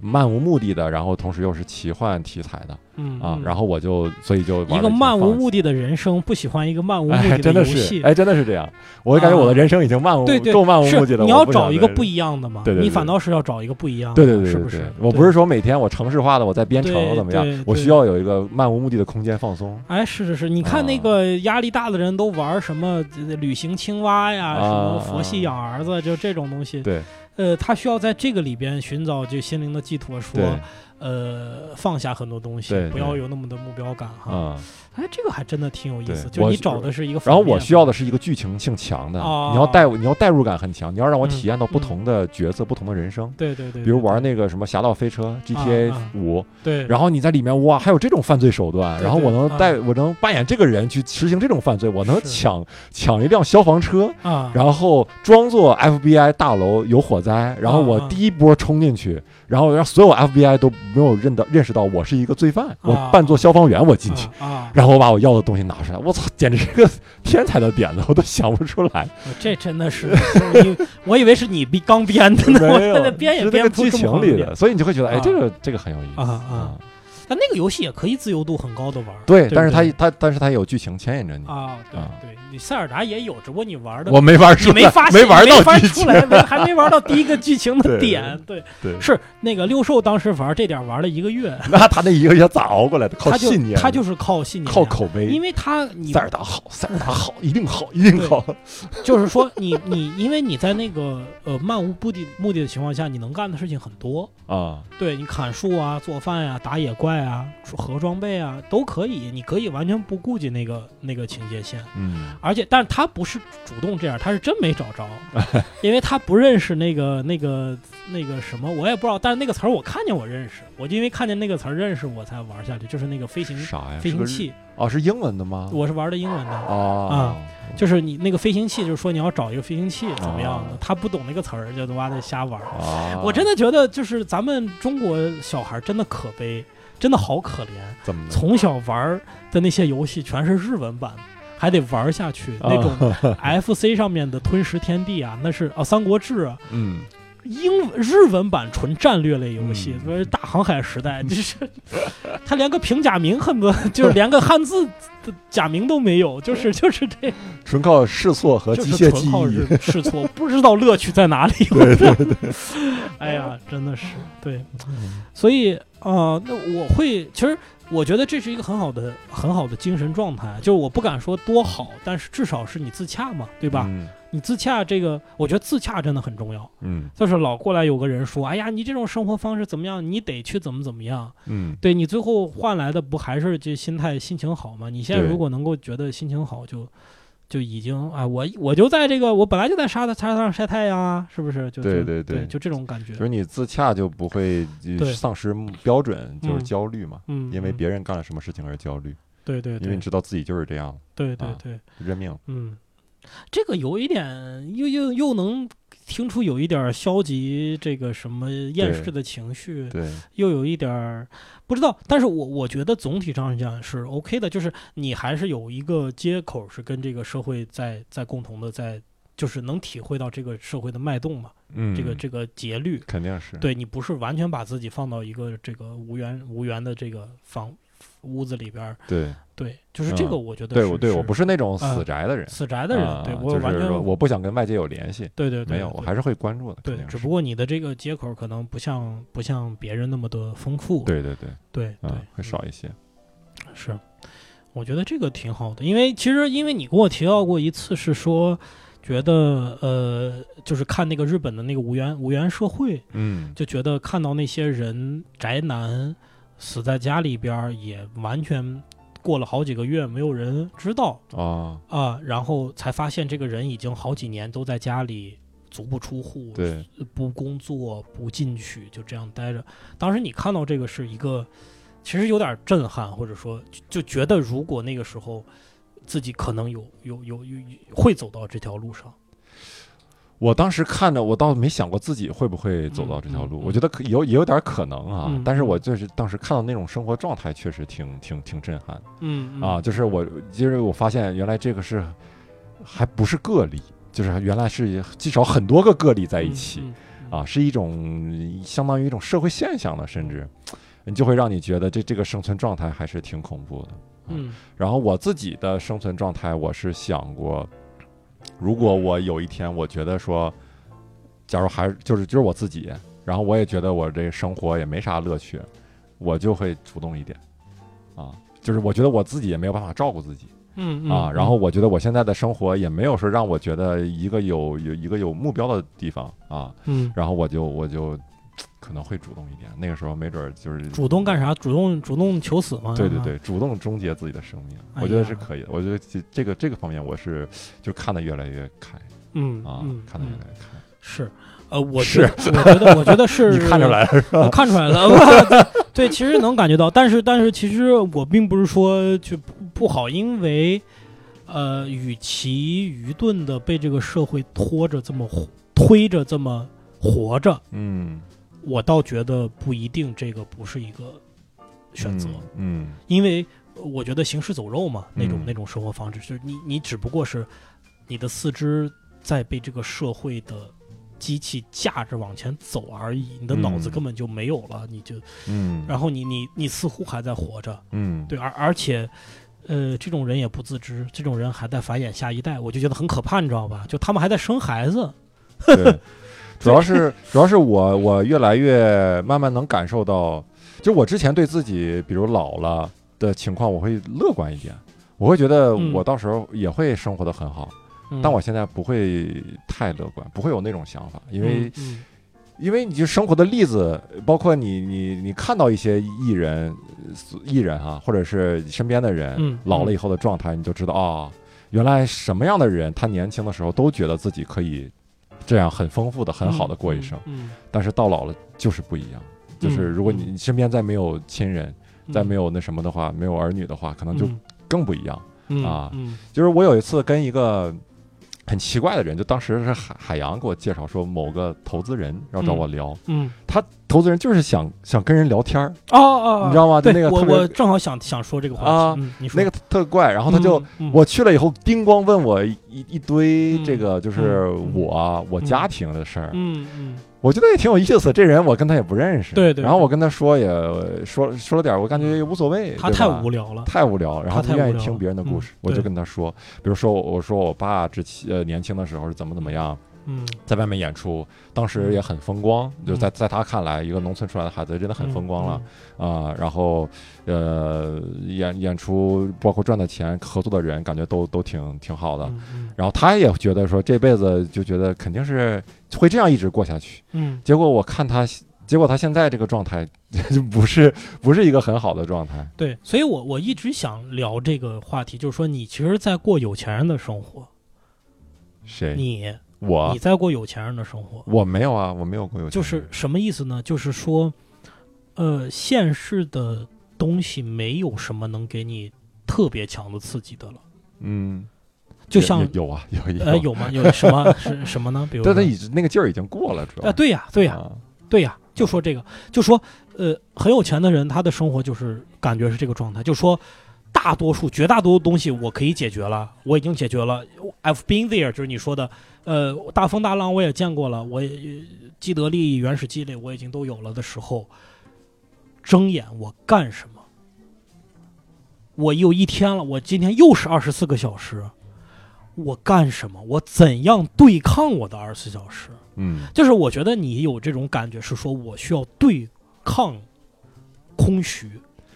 漫无目的的，然后同时又是奇幻题材的嗯啊，然后后我就所以就一个漫无目的的人生，不喜欢一个漫无目哎，的真的游戏，哎，真的是这样。我感觉我的啊人生已经漫无对对，够漫无目的了。你要找一个不一样的嘛，对对对你反倒是要找一个不一样的，对对对是不是？我不是说每天我城市化的我在编程怎么样我需要有一个漫无目的的空间放松。哎，是是是，你看那啊个压力大的人都玩什么呃旅行青蛙呀，什么啊佛系养儿子，就这种东西。对呃，他需要在这个里边寻找就心灵的寄托，说，呃放下很多东西，不要有那么的目标感哈。嗯。哎，这个还真的挺有意思，就你找的是一个然。后我需要的是一个剧情性强的，哦。你要带你要代入感很强，你要让我嗯体验到不嗯。同的角色、不同的人生。对对对，比如玩那个什么《侠盗飞车》GTA 啊。五，对，然后你在里面哇，还有这种犯罪手段，对然后我能对带我能扮演这个人去实行这种犯罪，我能抢抢一辆消防车，啊，然后装作 FBI 大楼有火灾，然后我啊。第一波冲进去，然后让所有 FBI 都没有认到认识到我是一个罪犯，我啊扮作消防员我进去，然后我把我要的东西拿出来，我操，简直是个天才的点子，我都想不出来。这真的是你，我以为是你刚编的呢，我现在编也是编不出剧情里的，所以你就会觉得，哎，啊。这个这个很有意思。啊啊。但那个游戏也可以自由度很高的玩儿，对，但是它对？它但是它有剧情牵引着你，啊，对啊。对，你塞尔达也有，只不过你玩的我没玩出来，你没发现没玩到出来，没还没玩到第一个剧情的点，对，对，是那个六兽当时玩这点玩了一个月，那他那一个月咋熬过来的？靠信念，他就是靠信念，靠口碑。因为他你塞尔达好，塞尔达好，一定好，一定好。就是说你你因为你在那个呃漫无目的目的的情况下，你能干的事情很多，啊，对你砍树啊、做饭呀、打野怪啊、合装备啊都可以，你可以完全不顾及那个那个情节线。嗯而且，但是他不是主动这样，他是真没找着，因为他不认识那个那个那个什么，我也不知道。但是那个词儿我看见我认识，我就因为看见那个词儿认识我才玩下去，就是那个飞行飞行器，哦，是英文的吗？我是玩的英文的。哦，就是你那个飞行器，就是说你要找一个飞行器怎么样的哦，他不懂那个词儿，就他妈的瞎玩我真的觉得，就是咱们中国小孩真的可悲，真的好可怜。怎么从小玩的那些游戏全是日文版，还得玩下去。那种 FC 上面的《吞食天地》啊，那是啊，《三国志》啊，嗯英文日文版纯战略类游戏，嗯说是大航海时代，就是他连个平假名恨不得 就是连个汉字的假名都没有，就是就是这，纯靠试错和就是机械记纯靠忆。试试错，不知道乐趣在哪里。对对对，哎呀，真的是对，嗯所以啊、呃那我会，其实我觉得这是一个很好的、很好的精神状态。就是我不敢说多好，但是至少是你自洽嘛，对吧？嗯你自洽这个，我觉得自洽真的很重要。嗯就是老过来有个人说：“哎呀，你这种生活方式怎么样？你得去怎么怎么样。嗯”对你最后换来的不还是这心态、心情好吗？你现在如果能够觉得心情好，就就已经啊，我我就在这个，我本来就在沙沙滩上晒太阳啊，是不是？就就对对对对，就这种感觉就。是你自洽就不会 丧失标准，就是嗯焦虑嘛。嗯，因为嗯别人干了什么事情而焦虑，对对对因为你知道自己就是这样，啊对对对，认命。嗯，这个有一点又又又能听出有一点消极，这个什么厌世的情绪，对，又有一点儿不知道。但是我我觉得总体上讲是 OK 的，就是你还是有一个接口是跟这个社会在在共同的在。就是能体会到这个社会的脉动嘛，嗯，这个这个节律，肯定是。对你不是完全把自己放到一个这个无缘无缘的这个房屋子里边儿，对对，就是这嗯个我觉得对，是我对我不是那种啊死宅的人，死宅的人，啊对我就是完全我不想跟外界有联系，对对对，没有，我还是会关注的。对只不过你的这个接口可能不像不像别人那么的丰富，对对对，对对嗯，会少一些。是，我觉得这个挺好的，因为其实因为你跟我提到过一次是说，觉得呃，就是看那个日本的那个无缘无缘社会，嗯就觉得看到那些人宅男死在家里边儿，也完全过了好几个月没有人知道啊，啊，然后才发现这个人已经好几年都在家里足不出户，对，不工作不进去，就这样待着。当时你看到这个是一个，其实有点震撼，或者说就就觉得如果那个时候自己可能有有有有有会走到这条路上。我当时看着，我倒没想过自己会不会走到这条路。嗯嗯嗯我觉得可有也有点可能啊，嗯但是我就是当时看到那种生活状态，确实挺挺挺震撼嗯啊。就是我，就是我发现原来这个是还不是个例，就是原来是至少很多个个例在一起。嗯啊，是一种相当于一种社会现象了，甚至你就会让你觉得这这个生存状态还是挺恐怖的。嗯然后我自己的生存状态，我是想过，如果我有一天我觉得说，假如还是就是就是我自己，然后我也觉得我这生活也没啥乐趣，我就会主动一点，啊，就是我觉得我自己也没有办法照顾自己。嗯啊，然后我觉得我现在的生活也没有说让我觉得一个有有一个有目标的地方啊，嗯，然后我就我就可能会主动一点，那个时候没准儿就是主动干啥？主动主动求死吗？对对对，主动终结自己的生命，哎我觉得是可以的。我觉得这这个这个方面，我是就看得越来越开啊嗯啊，看得越嗯来越开。是，呃，我是我觉得我觉得是 你看出来了是吧？我看出来了，对，其实能感觉到，但是但是其实我并不是说就不不好，因为呃，与其愚钝的被这个社会拖着这么活推着这么活着，嗯，我倒觉得不一定这个不是一个选择，嗯，因为我觉得行尸走肉嘛，那种嗯那种生活方式，就是你你只不过是你的四肢在被这个社会的。机器架着往前走而已，你的脑子嗯。根本就没有了，你就嗯，然后你你你似乎还在活着，嗯，对，而而且，呃，这种人也不自知，这种人还在繁衍下一代，我就觉得很可怕，你知道吧？就他们还在生孩子，对，主要是主要是我我越来越慢慢能感受到，就我之前对自己比如老了的情况，我会乐观一点，我会觉得嗯我到时候也会生活的很好，嗯但我现在不会太乐观，不会有那种想法，因为。嗯因为你就生活的例子，包括你你你看到一些艺人，呃艺人哈、或者是身边的人、嗯老了以后的状态，你就知道啊、原来什么样的人，他年轻的时候都觉得自己可以这样很丰富的、很好的过一生，嗯，但是到老了就是不一样。就是如果你身边再没有亲人，嗯。再没有那什么的话，没有儿女的话，可能就更不一样。嗯啊嗯。就是我有一次跟一个很奇怪的人，就当时是海海洋给我介绍说某个投资人要找我聊，嗯，他投资人就是想想跟人聊天儿，哦哦，你知道吗？就对，我那个特别我正好想想说这个话啊题，嗯，你说那个特怪，然后他就。我去了以后，叮咣问我一一堆这个就是嗯我啊我家庭的事儿，嗯嗯我觉得也挺有意思。这人我跟他也不认识，对对然后我跟他说也说说了点儿，我感觉也无所谓，他太无聊了，太无聊，然后他愿意听别人的故事嗯，我就跟他说，比如说我我说我爸之前呃年轻的时候是怎么怎么样，嗯在外面演出，当时也很风光，嗯就在在他看来，一个农村出来的孩子真的很风光了嗯啊、然后呃演演出，包括赚的钱，合作的人，感觉都都挺挺好的。嗯嗯然后他也觉得说这辈子就觉得肯定是会这样一直过下去。嗯结果我看他，结果他现在这个状态就不是不是一个很好的状态。对，所以我我一直想聊这个话题，就是说你其实，在过有钱人的生活，谁？你我你在过有钱人的生活，我没有啊，我没有过有钱就是什么意思呢？就是说，呃，现世的东西没有什么能给你特别强的刺激的了，嗯，就像有有啊 有有。呃有吗？有什么？是什么呢？比如说？但他已经那个劲儿已经过了，主要。啊，对呀，对呀，啊。对呀，就说这个，就说呃，很有钱的人，他的生活就是感觉是这个状态，就说大多数、绝大多数东西我可以解决了，我已经解决了，I've been there，就是你说的，呃，大风大浪我也见过了，我也既得利益、原始积累我已经都有了的时候，睁眼我干什么？我有一天了，我今天又是二十四个小时，我干什么？我怎样对抗我的二十四小时？嗯就是我觉得你有这种感觉，是说我需要对抗空虚，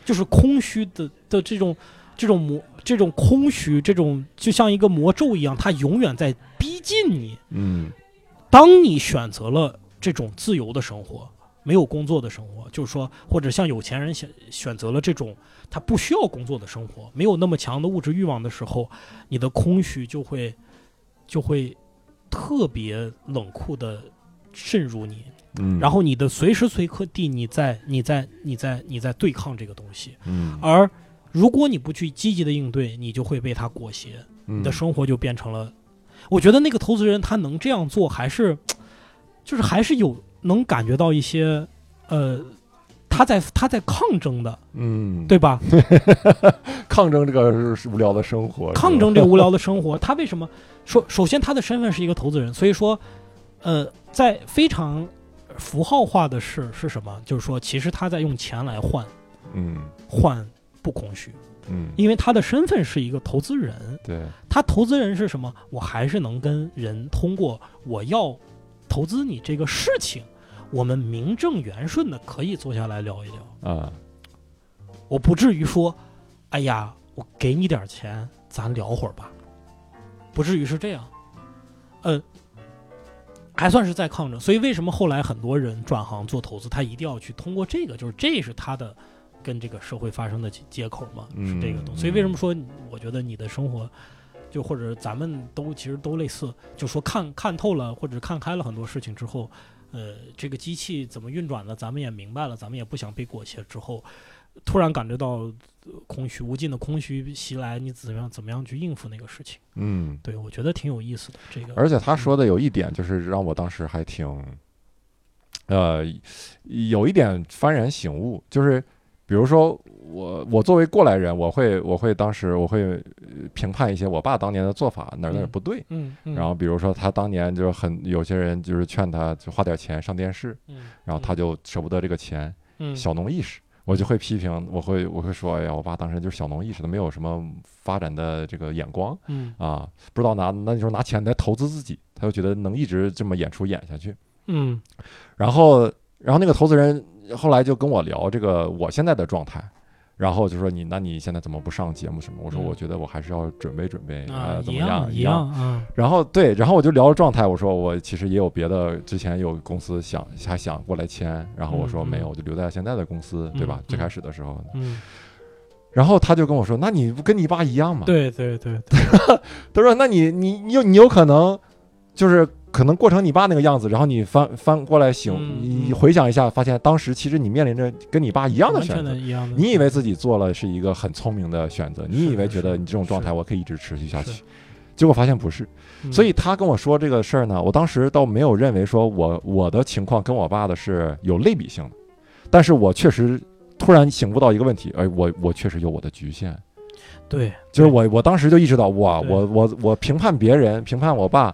就是空虚的的这种这种魔这种空虚，这种就像一个魔咒一样，它永远在逼近你。嗯当你选择了这种自由的生活，没有工作的生活，就是说，或者像有钱人选选择了这种他不需要工作的生活，没有那么强的物质欲望的时候，你的空虚就会就会特别冷酷的渗入你，嗯，然后你的随时随刻地你在你在你在你在对抗这个东西，嗯而如果你不去积极的应对，你就会被它裹挟。你你的生活就变成了。我觉得那个投资人他能这样做，还是就是还是有能感觉到一些呃，他在他在抗争的，嗯对吧？抗争这个是无聊的生活，抗争这个无聊的生活，他为什么说？首先，他的身份是一个投资人，所以说，呃，在非常符号化的是是什么？就是说，其实他在用钱来换嗯换不空虚，嗯因为他的身份是一个投资人。对他投资人是什么？我还是能跟人通过我要投资你这个事情，我们名正言顺的可以坐下来聊一聊。啊我不至于说，哎呀，我给你点钱，咱聊会儿吧，不至于是这样。呃，还算是在抗争。所以为什么后来很多人转行做投资，他一定要去通过这个，就是这是他的跟这个社会发生的接接口嘛，是这个东嗯西。所以为什么说，我觉得你的生活。就或者咱们都其实都类似，就说看看透了或者看开了很多事情之后，呃，这个机器怎么运转的，咱们也明白了，咱们也不想被裹挟。之后，突然感觉到呃空虚，无尽的空虚袭来，你怎么样怎么样去应付那个事情？嗯，对我觉得挺有意思的。这个，而且他说的有一点就是让我当时还挺，呃，有一点幡然醒悟，就是比如说我我作为过来人，我会我会当时我会呃评判一些我爸当年的做法哪儿哪不对。嗯，嗯然后比如说他当年就是很有些人就是劝他就花点钱上电视，嗯，然后他就舍不得这个钱，嗯小农意识，我就会批评，我会我会说，哎呀，我爸当时就是小农意识的，没有什么发展的这个眼光嗯啊，不知道拿那时候拿钱来投资自己，他就觉得能一直这么演出演下去。嗯然后，然后那个投资人后来就跟我聊这个我现在的状态。然后就说你，那你现在怎么不上节目什么？我说嗯。我觉得我还是要准备准备啊，怎么样一样。啊，然后对，然后我就聊状态，我说我其实也有别的，之前有公司想还想过来签，然后我说嗯没有，我就留在现在的公司，对吧？嗯？最开始的时候，嗯，然后他就跟我说，那你不跟你爸一样吗？，对对对，他说那你你你有你有可能就是可能过成你爸那个样子，然后你翻翻过来醒，嗯你嗯。回想一下，发现当时其实你面临着跟你爸一样的选择。你以为自己做了是一个很聪明的选择，你以为觉得你这种状态我可以一直持续下去，结果发现不是。嗯。所以他跟我说这个事儿呢，我当时倒没有认为说我我的情况跟我爸的是有类比性的，但是我确实突然醒悟到一个问题，哎，我我确实有我的局限，对，就是我我当时就意识到，哇，我我我评判别人，评判我爸，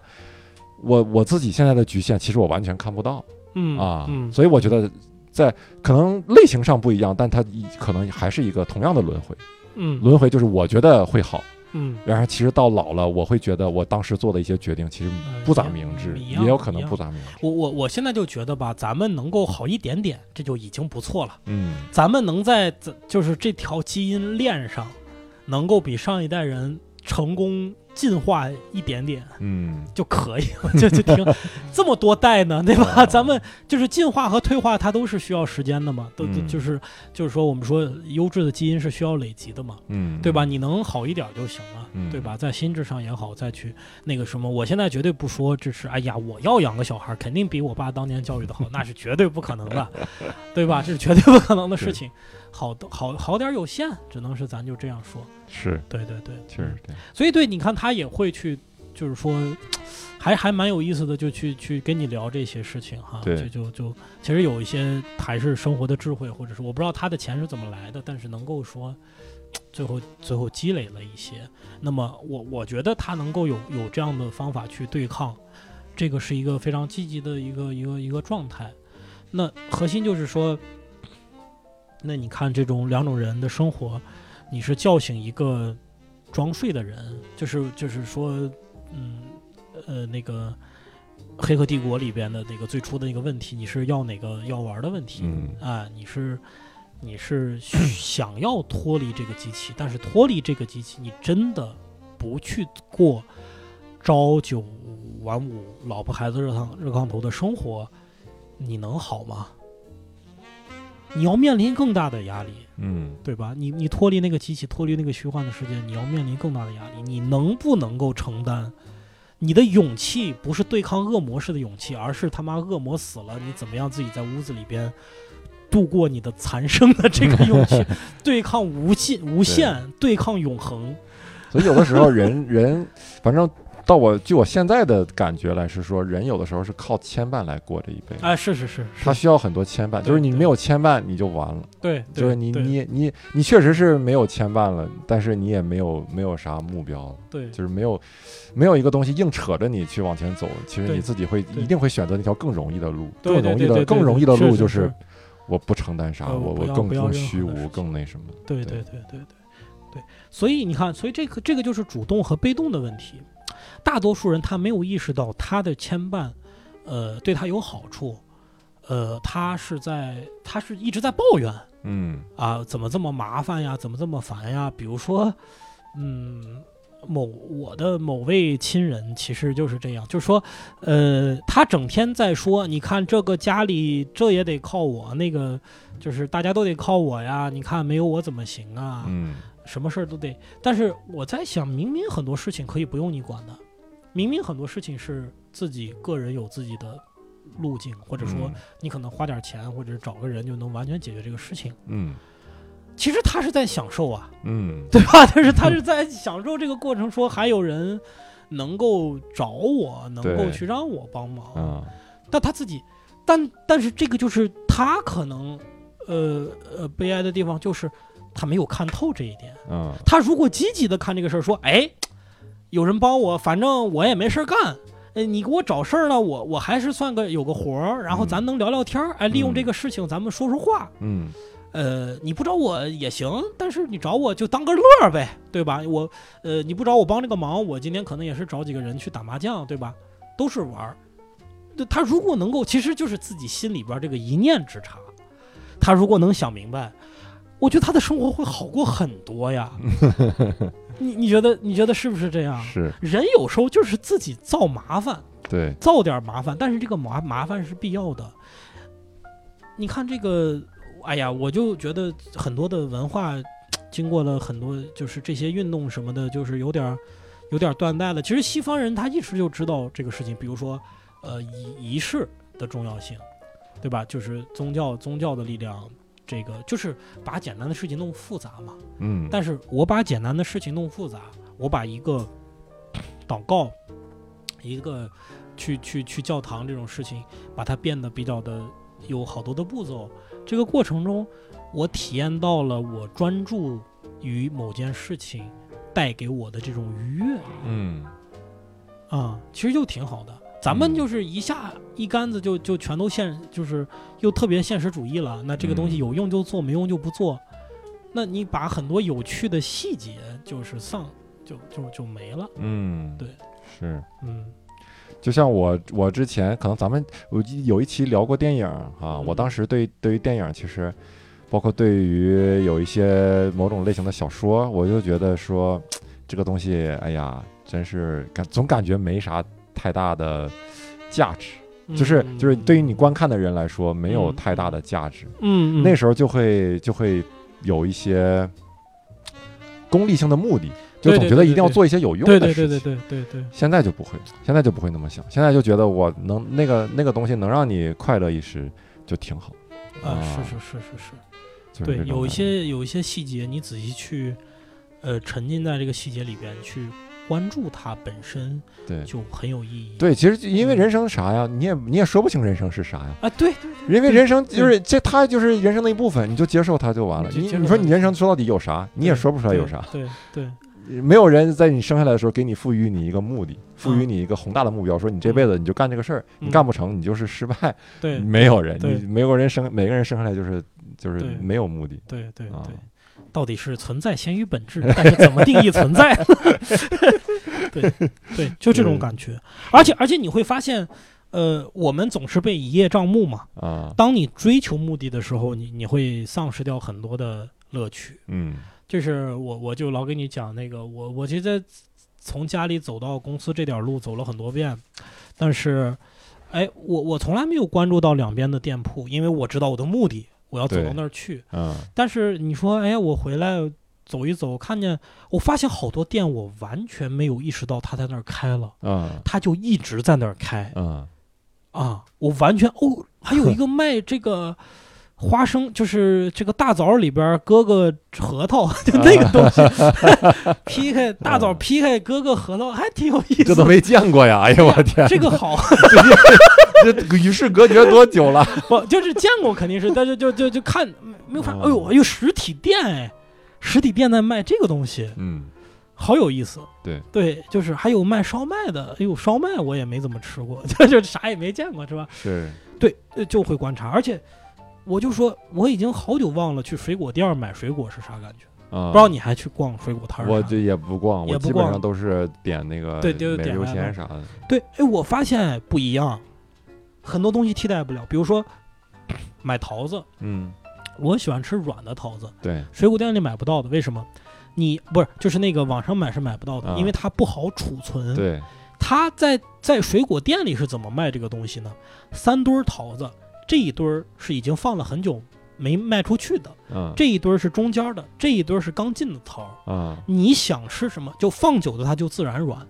我我自己现在的局限，其实我完全看不到嗯啊，嗯，所以我觉得在可能类型上不一样，但它可能还是一个同样的轮回，嗯轮回就是我觉得会好，嗯然后其实到老了，我会觉得我当时做的一些决定其实呃不咋明智，也有可能不咋明智。我我我现在就觉得吧，咱们能够好一点点，这就已经不错了。嗯咱们能在这就是这条基因链上，能够比上一代人成功进化一点点嗯就可以了，就就挺这么多代呢，对吧？哦 咱们就是进化和退化，它都是需要时间的嘛，都就是就是说，我们说优质的基因是需要累积的嘛，嗯，对吧？你能好一点就行了，嗯对吧？在心智上也好，再去那个什么，我现在绝对不说这是，哎呀，我要养个小孩，肯定比我爸当年教育的好，那是绝对不可能的，对吧？这是绝对不可能的事情。好的，好好点儿有限，只能是咱就这样说。是对对对，确实对，所以对，你看他也会去，就是说，还还蛮有意思的，就去去跟你聊这些事情哈。对就就就其实有一些还是生活的智慧，或者是我不知道他的钱是怎么来的，但是能够说。最后，最后积累了一些。那么我，我觉得他能够有有这样的方法去对抗，这个是一个非常积极的一个一个一个状态。那核心就是说，那你看这种两种人的生活，你是叫醒一个装睡的人，就是就是说，嗯呃那个《黑客帝国》里边的那个最初的那个问题，你是要哪个药丸的问题？嗯啊，你是你是想要脱离这个机器，但是脱离这个机器，你真的不去过朝九晚五、老婆孩子热炕热炕头的生活，你能好吗？你要面临更大的压力，嗯对吧？你你脱离那个机器，脱离那个虚幻的世界，你要面临更大的压力。你能不能够承担？你的勇气不是对抗恶魔式的勇气，而是他妈恶魔死了，你怎么样自己在屋子里边度过你的残生的这个勇气，对抗无尽无限，对抗永恒。所以有的时候人人，反正到我据我现在的感觉来是说，人有的时候是靠牵绊来过这一辈子。哎，是是是，是他需要很多牵绊，就是你没有牵绊你就完了，对，就是你你你你确实是没有牵绊了，但是你也没有没有啥目标了，对就是没有没有一个东西硬扯着你去往前走，其实你自己会一定会选择那条更容易的路，更容易的更容易的路就是是我不承担啥，呃我我更更虚无，更那什么，对对对对对对对，所以你看，所以这个这个就是主动和被动的问题。大多数人他没有意识到他的牵绊，呃，对他有好处，呃，他是在他是一直在抱怨嗯啊，怎么这么麻烦呀，怎么这么烦呀？比如说，嗯。某我的某位亲人其实就是这样，就是说，呃，他整天在说，你看这个家里这也得靠我，那个就是大家都得靠我呀，你看没有我怎么行啊？嗯什么事儿都得。但是我在想，明明很多事情可以不用你管的，明明很多事情是自己个人有自己的路径，或者说你可能花点钱或者找个人就能完全解决这个事情。嗯其实他是在享受啊，嗯对吧？但是他是在享受这个过程，说还有人能够找我，能够去让我帮忙。嗯但他自己，但但是这个就是他可能，呃呃悲哀的地方就是他没有看透这一点。嗯他如果积极的看这个事儿，说，哎，有人帮我，反正我也没事干。呃，你给我找事儿呢，我我还是算个有个活儿，然后嗯咱能聊聊天儿，哎，利用嗯这个事情咱们说说话。嗯呃，你不找我也行，但是你找我就当个乐儿呗，对吧？我呃，你不找我帮这个忙，我今天可能也是找几个人去打麻将，对吧？都是玩儿。他如果能够，其实就是自己心里边这个一念之差，他如果能想明白，我觉得他的生活会好过很多呀。你你觉得你觉得是不是这样？是人有时候就是自己造麻烦，对造点麻烦，但是这个麻麻烦是必要的。你看这个，哎呀，我就觉得很多的文化经过了很多，就是这些运动什么的，就是有点有点断代了。其实西方人他一直就知道这个事情，比如说，呃，仪仪式的重要性，对吧？就是宗教宗教的力量，这个就是把简单的事情弄复杂嘛。嗯但是我把简单的事情弄复杂，我把一个祷告，一个去去去教堂这种事情，把它变得比较的有好多的步骤。这个过程中，我体验到了我专注于某件事情带给我的这种愉悦嗯啊、其实就挺好的。咱们嗯就是一下一竿子就就全都现，就是又特别现实主义了。那这个东西嗯有用就做，没用就不做。那你把很多有趣的细节就是丧，就就就没了。嗯对是。嗯就像我我之前可能咱们我记有一期聊过电影啊，嗯我当时对对于电影其实包括对于有一些某种类型的小说，我就觉得说这个东西，哎呀，真是感总感觉没啥太大的价值，就是就是对于你观看的人来说没有嗯。太大的价值，嗯嗯。那时候就会就会有一些功利性的目的，就总觉得一定要对对对做一些有用对对对的事情。对对对对，现在就不会，现在就不会那么想，现在就觉得我能那个那个东西能让你快乐一时就挺好。啊啊。是是是是是，对，有一些有一些细节，你仔细去呃沉浸在这个细节里边去关注它本身，对就很有意义。对，其实因为嗯人生啥呀，你也你也说不清人生是啥呀。啊，对因为人生就是这，它就是人生的一部分，你就接受它就完了。你你你说你人生说到底有啥，你也说不出来有啥。对对没有人在你生下来的时候给你赋予你一个目的，赋予嗯你一个宏大的目标，说你这辈子你就干这个事儿，你嗯干不成你就是失败。对没有人，你没有人生，每个人生下来就是就是没有目的。对对啊对，到底是存在先于本质，但是怎么定义存在？对对，就这种感觉。而且而且你会发现，呃，我们总是被一叶障目嘛。啊，当你追求目的的时候，你你会丧失掉很多的乐趣。嗯就是我我就老跟你讲那个，我我其实从家里走到公司这点路走了很多遍，但是，哎，我我从来没有关注到两边的店铺，因为我知道我的目的，我要走到那儿去。嗯但是你说，哎，我回来走一走，看见我发现好多店，我完全没有意识到他在那儿开了，嗯他就一直在那儿开嗯啊！我完全哦，还有 一个卖这个花生，就是这个大枣里边搁个核桃，就那个东西，劈开大枣劈开搁个核桃，还挺有意思的。这都没见过呀！哎呀，我天，这个好，这与世隔绝多久了？不就是见过肯定是，但是就就就看没有发现，哎呦，有实体店哎，实体店在卖这个东西，嗯好有意思。对对，就是还有卖烧麦的，哎呦，烧麦我也没怎么吃过，就就啥也没见过，是吧？是对，呃就会观察，而且我就说我已经好久忘了去水果店买水果是啥感觉，啊，不知道你还去逛水果摊儿啥我这也不逛，我基本逛。上都是点那个对点外卖。先啥的。对，哎，我发现不一样，很多东西替代不了，比如说买桃子，嗯，我喜欢吃软的桃子，对，水果店里买不到的，为什么？你不是就是那个网上买是买不到的，啊。因为它不好储存。对，它在在水果店里是怎么卖这个东西呢？三堆儿桃子，这一堆儿是已经放了很久没卖出去的，嗯，这一堆儿是中间的，这一堆儿是刚进的桃儿。啊，你想吃什么，就放久的它就自然软，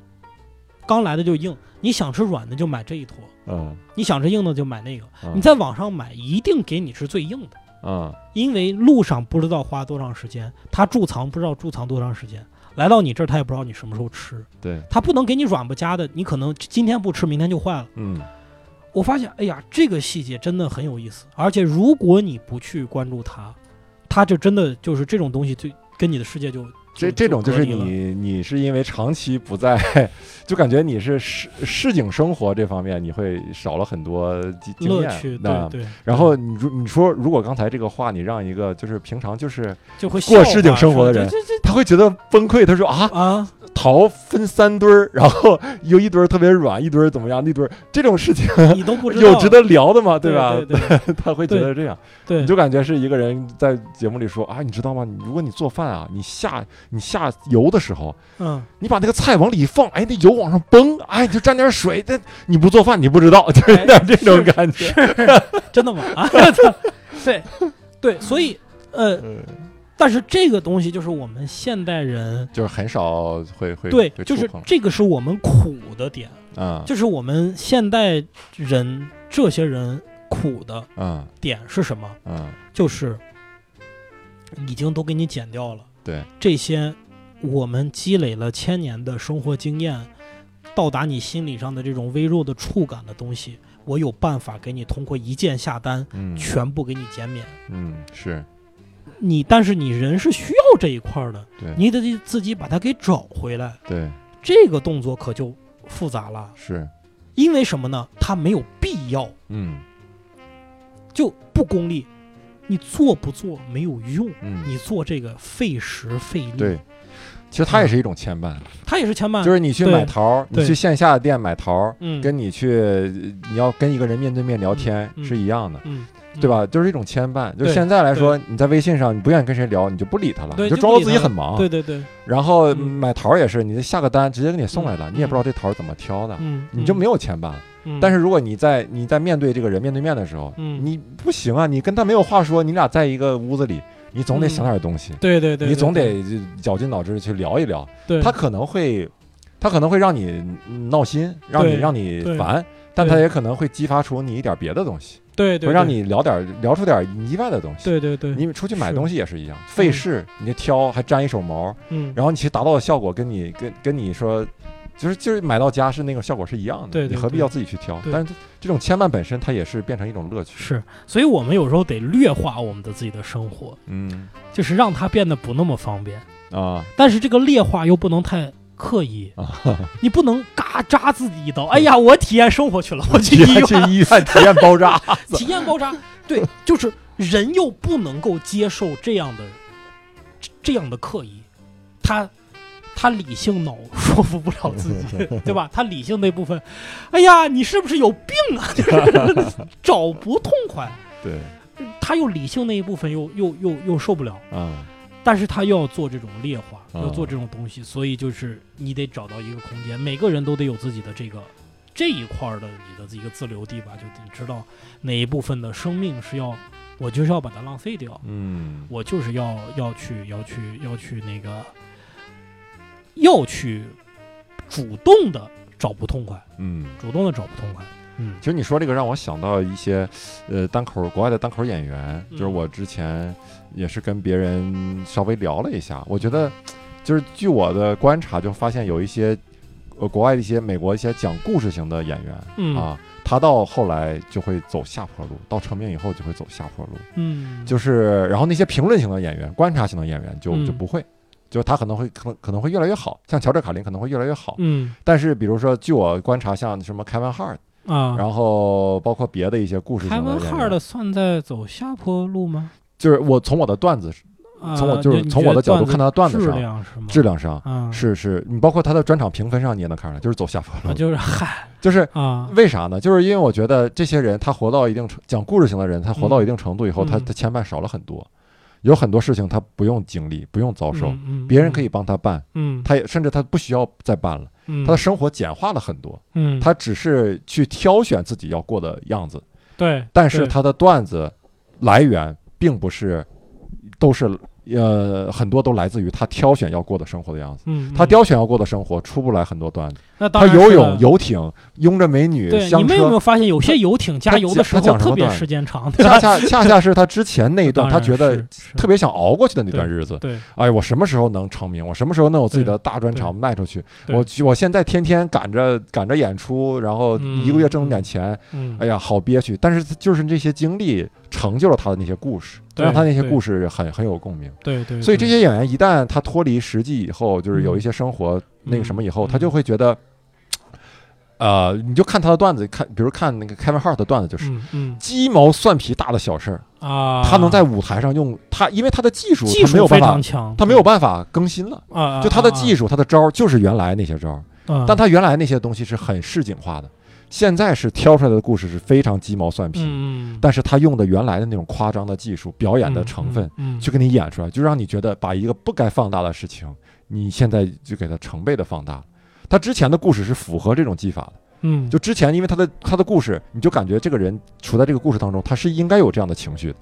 刚来的就硬。你想吃软的就买这一坨，嗯你想吃硬的就买那个。嗯你在网上买一定给你是最硬的。啊。因为路上不知道花多长时间，他贮藏不知道贮藏多长时间，来到你这儿他也不知道你什么时候吃，对，他不能给你软不加的，你可能今天不吃，明天就坏了。嗯我发现，哎呀，这个细节真的很有意思，而且如果你不去关注它，它就真的就是这种东西，就跟你的世界就这这种就是你你是因为长期不在，就感觉你是市市井生活这方面你会少了很多经经验乐趣，对对，然后你如你说，如果刚才这个话你让一个就是平常就是就会过市井生活的人他会觉得崩溃，他说啊，啊，桃分三堆儿，然后有一堆儿特别软，一堆儿怎么样，那堆儿这种事情 你都不知道有值得聊的吗？对吧？对对 他会觉得这样，对，你就感觉是一个人在节目里说啊，你知道吗？如果你做饭啊，你下你下油的时候，嗯，你把那个菜往里一放，哎，那油往上崩，哎，你就沾点水，但你不做饭你不知道，就有点这种感觉。真的吗？啊，对对，所以呃，嗯但是这个东西就是我们现代人。就是很少会会对会，就是这个是我们苦的点，啊就是我们现代人这些人苦的啊点是什么？啊，就是已经都给你减掉了。对，这些我们积累了千年的生活经验，到达你心理上的这种微弱的触感的东西，我有办法给你通过一键下单，嗯全部给你减免。嗯是你但是你人是需要这一块儿的，对你得自己把它给找回来。对这个动作可就复杂了，是因为什么呢？它没有必要，嗯就不功利。你做不做没有用，嗯你做这个费时费力。对，其实它也是一种牵绊，它也是牵绊。就是你去买桃儿，你去线下的店买桃跟你去你要跟一个人面对面聊天嗯是一样的。嗯，对吧？就是一种牵绊。就现在来说，你在微信上，你不愿意跟谁聊，你就不理他了，你就装作自己很忙。对对对，然后嗯买桃儿也是，你下个单直接给你送来了，嗯你也不知道这桃儿怎么挑的，嗯，你就没有。牵绊。嗯但是如果你在你在面对这个人面对面的时候，嗯你不行啊，你跟他没有话说，你俩在一个屋子里，你总得想点东西，对对对，你总得绞尽脑汁去聊一聊。对他可能会，他可能会让你闹心，让你让你烦，但它也可能会激发出你一点别的东西，对对，会让你聊点聊出点意外的东西。对对对，你出去买东西也是一样，费事，你挑还沾一手毛，嗯，然后你其实达到的效果跟你跟跟你说，就是就是买到家是那个效果是一样的，对对对你何必要自己去挑？但是这种牵绊本身它也是变成一种乐趣。是，所以我们有时候得劣化我们的自己的生活，嗯。就是让它变得不那么方便。啊。但是这个劣化又不能太刻意，啊，你不能嘎扎自己一刀。哎呀，我体验生活去了，我去医院医院体验包扎，体验包扎。对，就是人又不能够接受这样的这样的刻意，他他理性脑说服不了自己，对吧？他理性那部分，哎呀，你是不是有病啊？就是找不痛快。对，他又理性那一部分又又又又受不了，嗯但是他又要做这种劣化，嗯要做这种东西，所以就是你得找到一个空间，每个人都得有自己的这个这一块儿的你的一个自留地吧，就你知道哪一部分的生命是要，我就是要把它浪费掉，嗯。我就是要要去要去要去那个要去主动的找不痛快，嗯。主动的找不痛快，嗯。其实你说这个让我想到一些，呃，单口国外的单口演员，嗯。就是我之前也是跟别人稍微聊了一下，我觉得就是据我的观察，就发现有一些呃国外的一些美国一些讲故事型的演员、嗯。啊，他到后来就会走下坡路，到成名以后就会走下坡路，嗯，就是然后那些评论型的演员、观察型的演员就嗯。就不会。就他可能会可能可能会越来越好，像乔治卡林可能会越来越好，嗯。但是比如说据我观察，像什么凯文哈尔，啊，然后包括别的一些故事凯型的演员。文哈尔的算在走下坡路吗？就是我从我的段子啊从我就是从我的角度看他的段子质上量是吗？质量上啊。是是，你包括他的专场评分上你也能看出来，就是走下坡啊，路。就是嗨。就是啊，为啥呢？就是因为我觉得这些人他活到一定程讲故事型的人，他活到一定程度以后，他嗯。他牵绊少了很多，有很多事情他不用经历，不用遭受，嗯嗯别人可以帮他办，嗯，他也甚至他不需要再办了，嗯他的生活简化了很多，嗯。他只是去挑选自己要过的样子，对，对但是他的段子来源并不是都是呃很多都来自于他挑选要过的生活的样子。嗯，他嗯。挑选要过的生活出不来很多段子，那当他游泳、游艇、拥着美女、对，你们有没有，发现有些游艇加油的他讲候特别时间长，对恰？恰 恰恰是他之前那一段，他觉得特别想熬过去的那段日子。对，哎，我什么时候能成名？我什么时候能有自己的大专场卖出去？我我现在天天赶着赶着演出，然后一个月挣点钱，嗯，哎呀，好憋屈。但是就是这些经历成就了他的那些故事，对让他那些故事很很有共鸣。对对，所以这些演员一旦他脱离实际以后，就是有嗯一些生活那个什么以后，嗯他就会觉得，呃，你就看他的段子，看比如看那个 Kevin Hart 的段子，就是嗯嗯。鸡毛蒜皮大的小事儿，啊，他能在舞台上用他，因为他的技术技术非他没有办法，常强，他没有办法更新了。啊，就他的技术，术，他的招儿就是原来那些招但他原来那些东西是很市井化的，现在是挑出来的故事是非常鸡毛蒜皮，嗯，但是他用的原来的那种夸张的技术、表演的成分，去给你演出来，就让你觉得把一个不该放大的事情，你现在就给它成倍的放大。他之前的故事是符合这种技法的，嗯，就之前因为他的他的故事，你就感觉这个人处在这个故事当中，他是应该有这样的情绪的。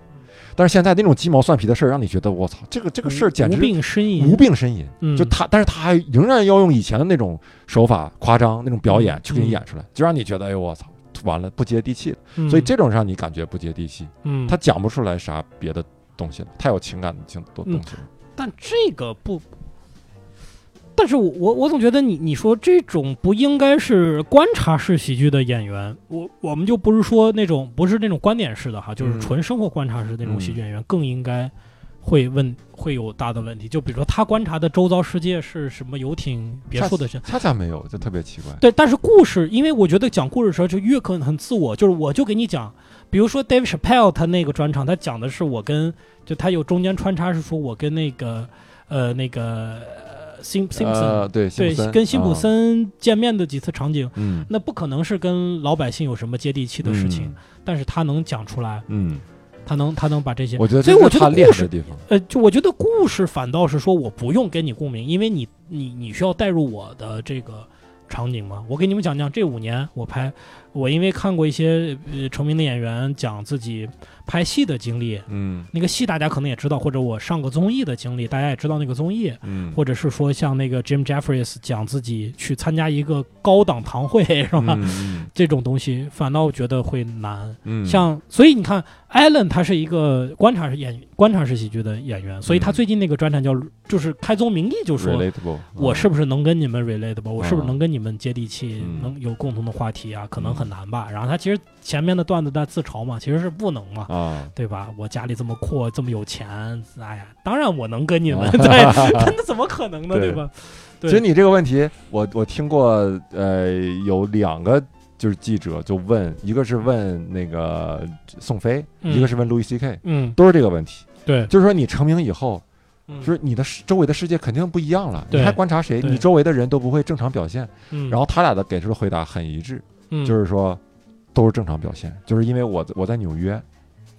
但是现在那种鸡毛蒜皮的事儿，让你觉得我操，这个这个事儿简直无病呻吟，无，病呻吟。嗯，就他，但是他还仍然要用以前的那种手法、夸张那种表演嗯去给你演出来，就让你觉得，哎呦我操，完了不接地气了。嗯所以这种让你感觉不接地气，嗯，他讲不出来啥别的东西了，太有情感性的东嗯西了。但这个不，但是我我我总觉得你你说这种不应该是观察式喜剧的演员，我我们就不是说那种不是那种观点式的哈，就是嗯纯生活观察式那种喜剧演员更应该会问会有大的问题，就比如说他观察的周遭世界是什么游艇、别墅的事。恰恰没有，就特别奇怪。对，但是故事，因为我觉得讲故事的时候就越可能很自我，就是我就给你讲，比如说 Dave Chappelle 他那个专场，他讲的是我跟就他有中间穿插是说我跟那个呃那个呃辛辛普森、呃，对，对跟辛普啊。森见面的几次场景，嗯。那不可能是跟老百姓有什么接地气的事情，但是他能讲出来，嗯，他能他能把这些嗯，我觉得所以我觉得故事地方。呃，就我觉得故事反倒是说我不用跟你共鸣，因为你你你需要带入我的这个场景嘛。我给你们讲讲这五年我拍，我因为看过一些呃成名的演员讲自己拍戏的经历，嗯那个戏大家可能也知道，或者我上个综艺的经历，大家也知道那个综艺，嗯，或者是说像那个 Jim Jeffries 讲自己去参加一个高档堂会是吧？嗯这种东西反倒觉得会难。嗯，像所以你看，Allen 他是一个观察式演观察式喜剧的演员，所以他嗯最近那个专场叫就是开宗明义就说。我是不是能跟你们 relatable？我是不是嗯能跟你们接地气，嗯能有共同的话题啊？可能很难吧。然后他其实前面的段子在自嘲嘛，其实是不能嘛，啊，对吧？我家里这么阔，这么有钱，哎呀，当然我能跟你们，啊对，那怎么可能呢？对对吧？对其实你这个问题，我我听过，呃，有两个就是记者就问，一个是问那个宋飞，嗯。一个是问路易 C K，嗯，都是这个问题，对，就是说你成名以后，嗯。就是你的周围的世界肯定不一样了。你还观察谁？你周围的人都不会正常表现。嗯，然后他俩的给出的回答很一致，嗯。就是说都是正常表现，就是因为我我在纽约，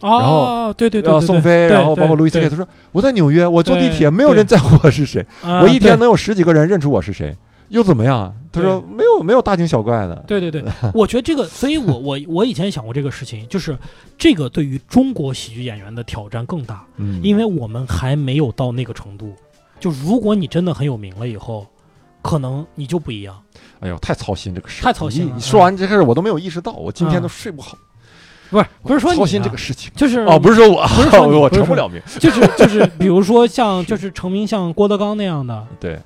哦，然后对对对宋飞，然后包括路易斯 K，对。他说我在纽约，我坐地铁，没有人在乎我是谁，啊我一天能有十几个人认出我是谁，又怎么样啊？他说没有没有大惊小怪的，对对对，我觉得这个，所以我我我以前想过这个事情，就是这个对于中国喜剧演员的挑战更大，嗯，因为我们还没有到那个程度。就如果你真的很有名了以后，可能你就不一样。哎呦太操心这个事，太操心了你你说完这事儿我都没有意识到，我今天嗯都睡不好，不是不是说操心这个事情。就是哦，不是说我，不是说 我成不了名。就是就是，比如说像 就是成名像郭德纲那样的对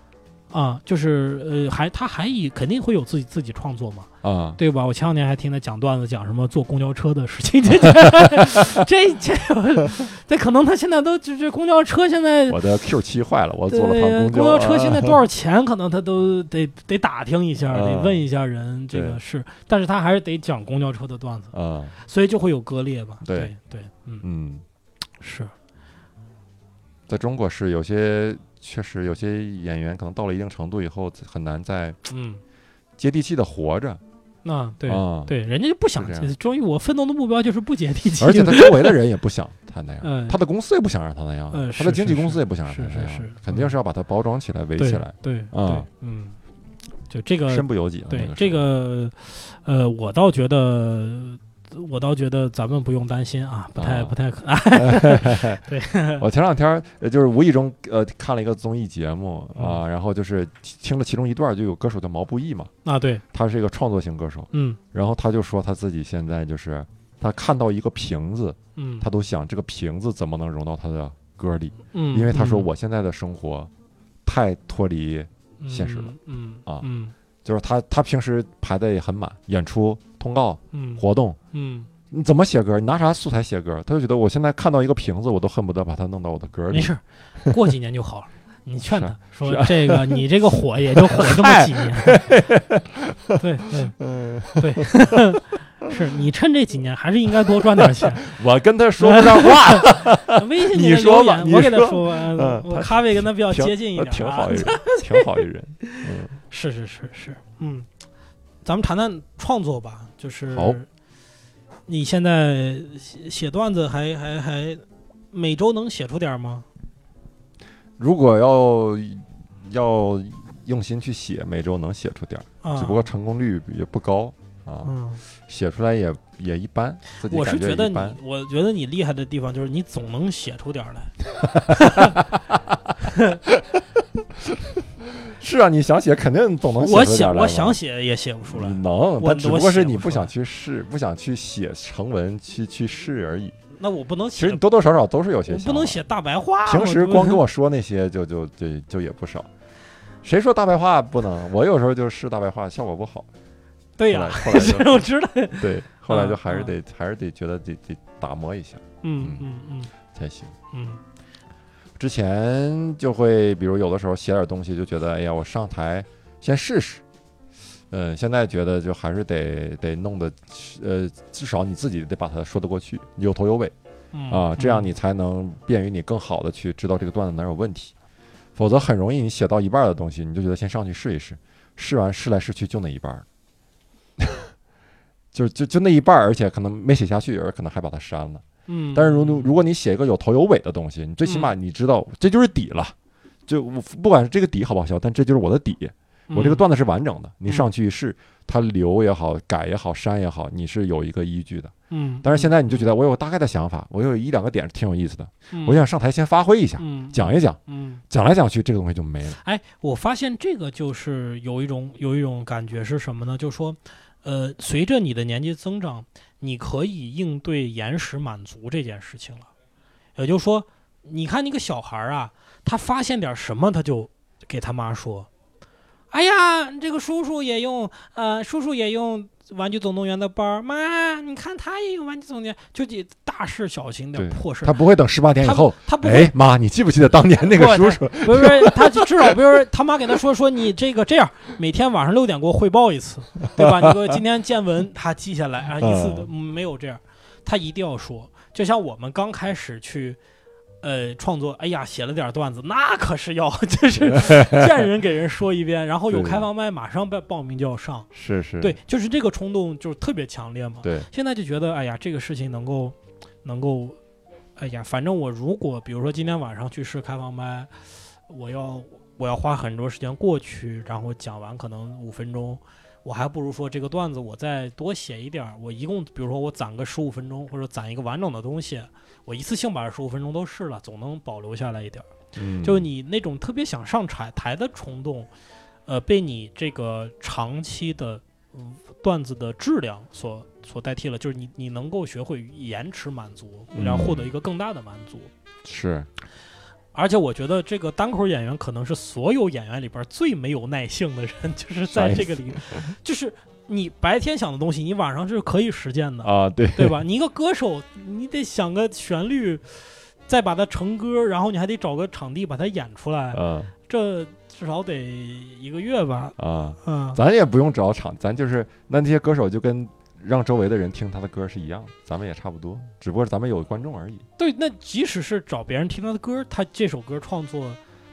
啊，就是呃还他还以肯定会有自己自己创作嘛，啊，对吧？我前两天还听他讲段子，讲什么坐公交车的事情，这这这这可能他现在都这这公交车现在我的 Q 七坏了，我坐了对趟公公交车啊现在 多少钱，可能他都得得打听一下，得啊问一下人，这个对是，但是他还是得讲公交车的段子，啊，所以就会有割裂吧。对。对对，嗯，嗯，是，在中国是有些确实有些演员可能到了一定程度以后很难再嗯，接地气的活着。那对。啊，对，人家就不想终于我奋斗的目标就是不接地气，而且他周围的人也不想他那嗯样，他的公司也不想让他那样嗯，他的经纪公司也不想让他那样是是是，肯定是要把他包装起来、围起来，对啊。对，嗯，就这个身不由己啊。对那这个，呃，我倒觉得，我倒觉得咱们不用担心啊，不太啊。不太可，我前两天就是无意中呃看了一个综艺节目嗯。啊，然后就是听了其中一段，就有歌手叫毛不易嘛，啊，对，他是一个创作型歌手，嗯。然后他就说他自己现在就是他看到一个瓶子，嗯，他都想这个瓶子怎么能融到他的歌里，嗯，因为他说嗯。我现在的生活太脱离，现实了，嗯啊。嗯。就是他他平时排的也很满，演出、通告、嗯。活动，嗯，你怎么写歌？你拿啥素材写歌？他就觉得我现在看到一个瓶子，我都恨不得把它弄到我的歌里。没事，过几年就好了。你劝他说这个，你这个火也就火这么几年，对对。嗯，对，是你趁这几年还是应该多赚点钱。我跟他说不上话，微信你说吧我给他说我咖位跟他比较接近一点，啊。挺好一人，挺好一人。嗯，是是是是，嗯，咱们谈谈创作吧，就是好你现在写写段子还还还每周能写出点儿吗？如果要要用心去写，每周能写出点只不过成功率也不高啊，嗯，写出来也也一般，自己我是觉得你。，我觉得你厉害的地方就是你总能写出点儿来。是啊，你想写肯定总能我写出来嘛我想写也写不出来。能，我但只不过是你不想去试，不想去写成文去去试而已。那我不能写其实你，多多少少都是有些想不能写大白话。平时光跟我说那些就就就就也不少。谁说大白话不能？我有时候就是大白话，效果不好。对呀，后来后来 我知道。对，后来就还是得还是得觉得得得打磨一下嗯嗯嗯才行。嗯之前就会比如有的时候写点东西，就觉得哎呀，我上台先试试。嗯，现在觉得就还是得得弄得，呃，至少你自己得把它说得过去，有头有尾嗯啊，这样嗯你才能便于你更好的去知道这个段子哪有问题。否则很容易你写到一半儿的东西，你就觉得先上去试一试，试完试来试去就那一半儿，就就就那一半儿，而且可能没写下去，有人可能还把它删了。嗯，但是如如果你写一个有头有尾的东西，你最起码你知道这就是底了。就我不管是这个底好不好笑，但这就是我的底。我这个段子是完整的，你上去一试，它留也好，改也好，删也好，你是有一个依据的。嗯，但是现在你就觉得我有大概的想法，我有一两个点是挺有意思的，嗯我想上台先发挥一下，嗯讲一讲，嗯，讲来讲去这个东西就没了。哎，我发现这个就是有一种有一种感觉是什么呢？就是说，呃，随着你的年纪增长，你可以应对延时满足这件事情了。也就是说，你看那个小孩啊，他发现点什么，他就给他妈说：“哎呀，这个叔叔也用，呃，叔叔也用。”玩具总动员的包儿，妈，你看他也用玩具总动员，就这大事小情的破事他，不会等十八点以后，他不会哎妈，你记不记得当年那个叔叔？不是不是，他至少比如说他妈给他说说你这个这样，每天晚上六点给我汇报一次，对吧？你给我今天见闻，他记下来啊，一次都没有这样，他一定要说。就像我们刚开始去呃，创作，哎呀，写了点段子，那可是要 就是 见人给人说一遍，然后有开放麦，马上报报名就要上，是是，对，就是这个冲动就是特别强烈嘛。对，现在就觉得，哎呀，这个事情能够能够，哎呀，反正我如果比如说今天晚上去试开放麦，我要我要花很多时间过去，然后讲完可能五分钟。我还不如说这个段子我再多写一点儿，我一共比如说我攒个十五分钟，或者攒一个完整的东西，我一次性把这十五分钟都试了，总能保留下来一点儿。嗯，就是你那种特别想上台台的冲动，呃，被你这个长期的、嗯段子的质量所所代替了，就是你你能够学会延迟满足，然后获得一个更大的满足。是而且我觉得这个单口演员可能是所有演员里边最没有耐性的人，就是在这个里，就是你白天想的东西，你晚上是可以实践的，啊，对对吧？你一个歌手，你得想个旋律，再把它成歌，然后你还得找个场地把它演出来，嗯这至少得一个月吧。啊，嗯，咱也不用找场，咱就是那那些歌手就跟让周围的人听他的歌是一样的，咱们也差不多，只不过是咱们有观众而已。对，那即使是找别人听他的歌，他这首歌创作，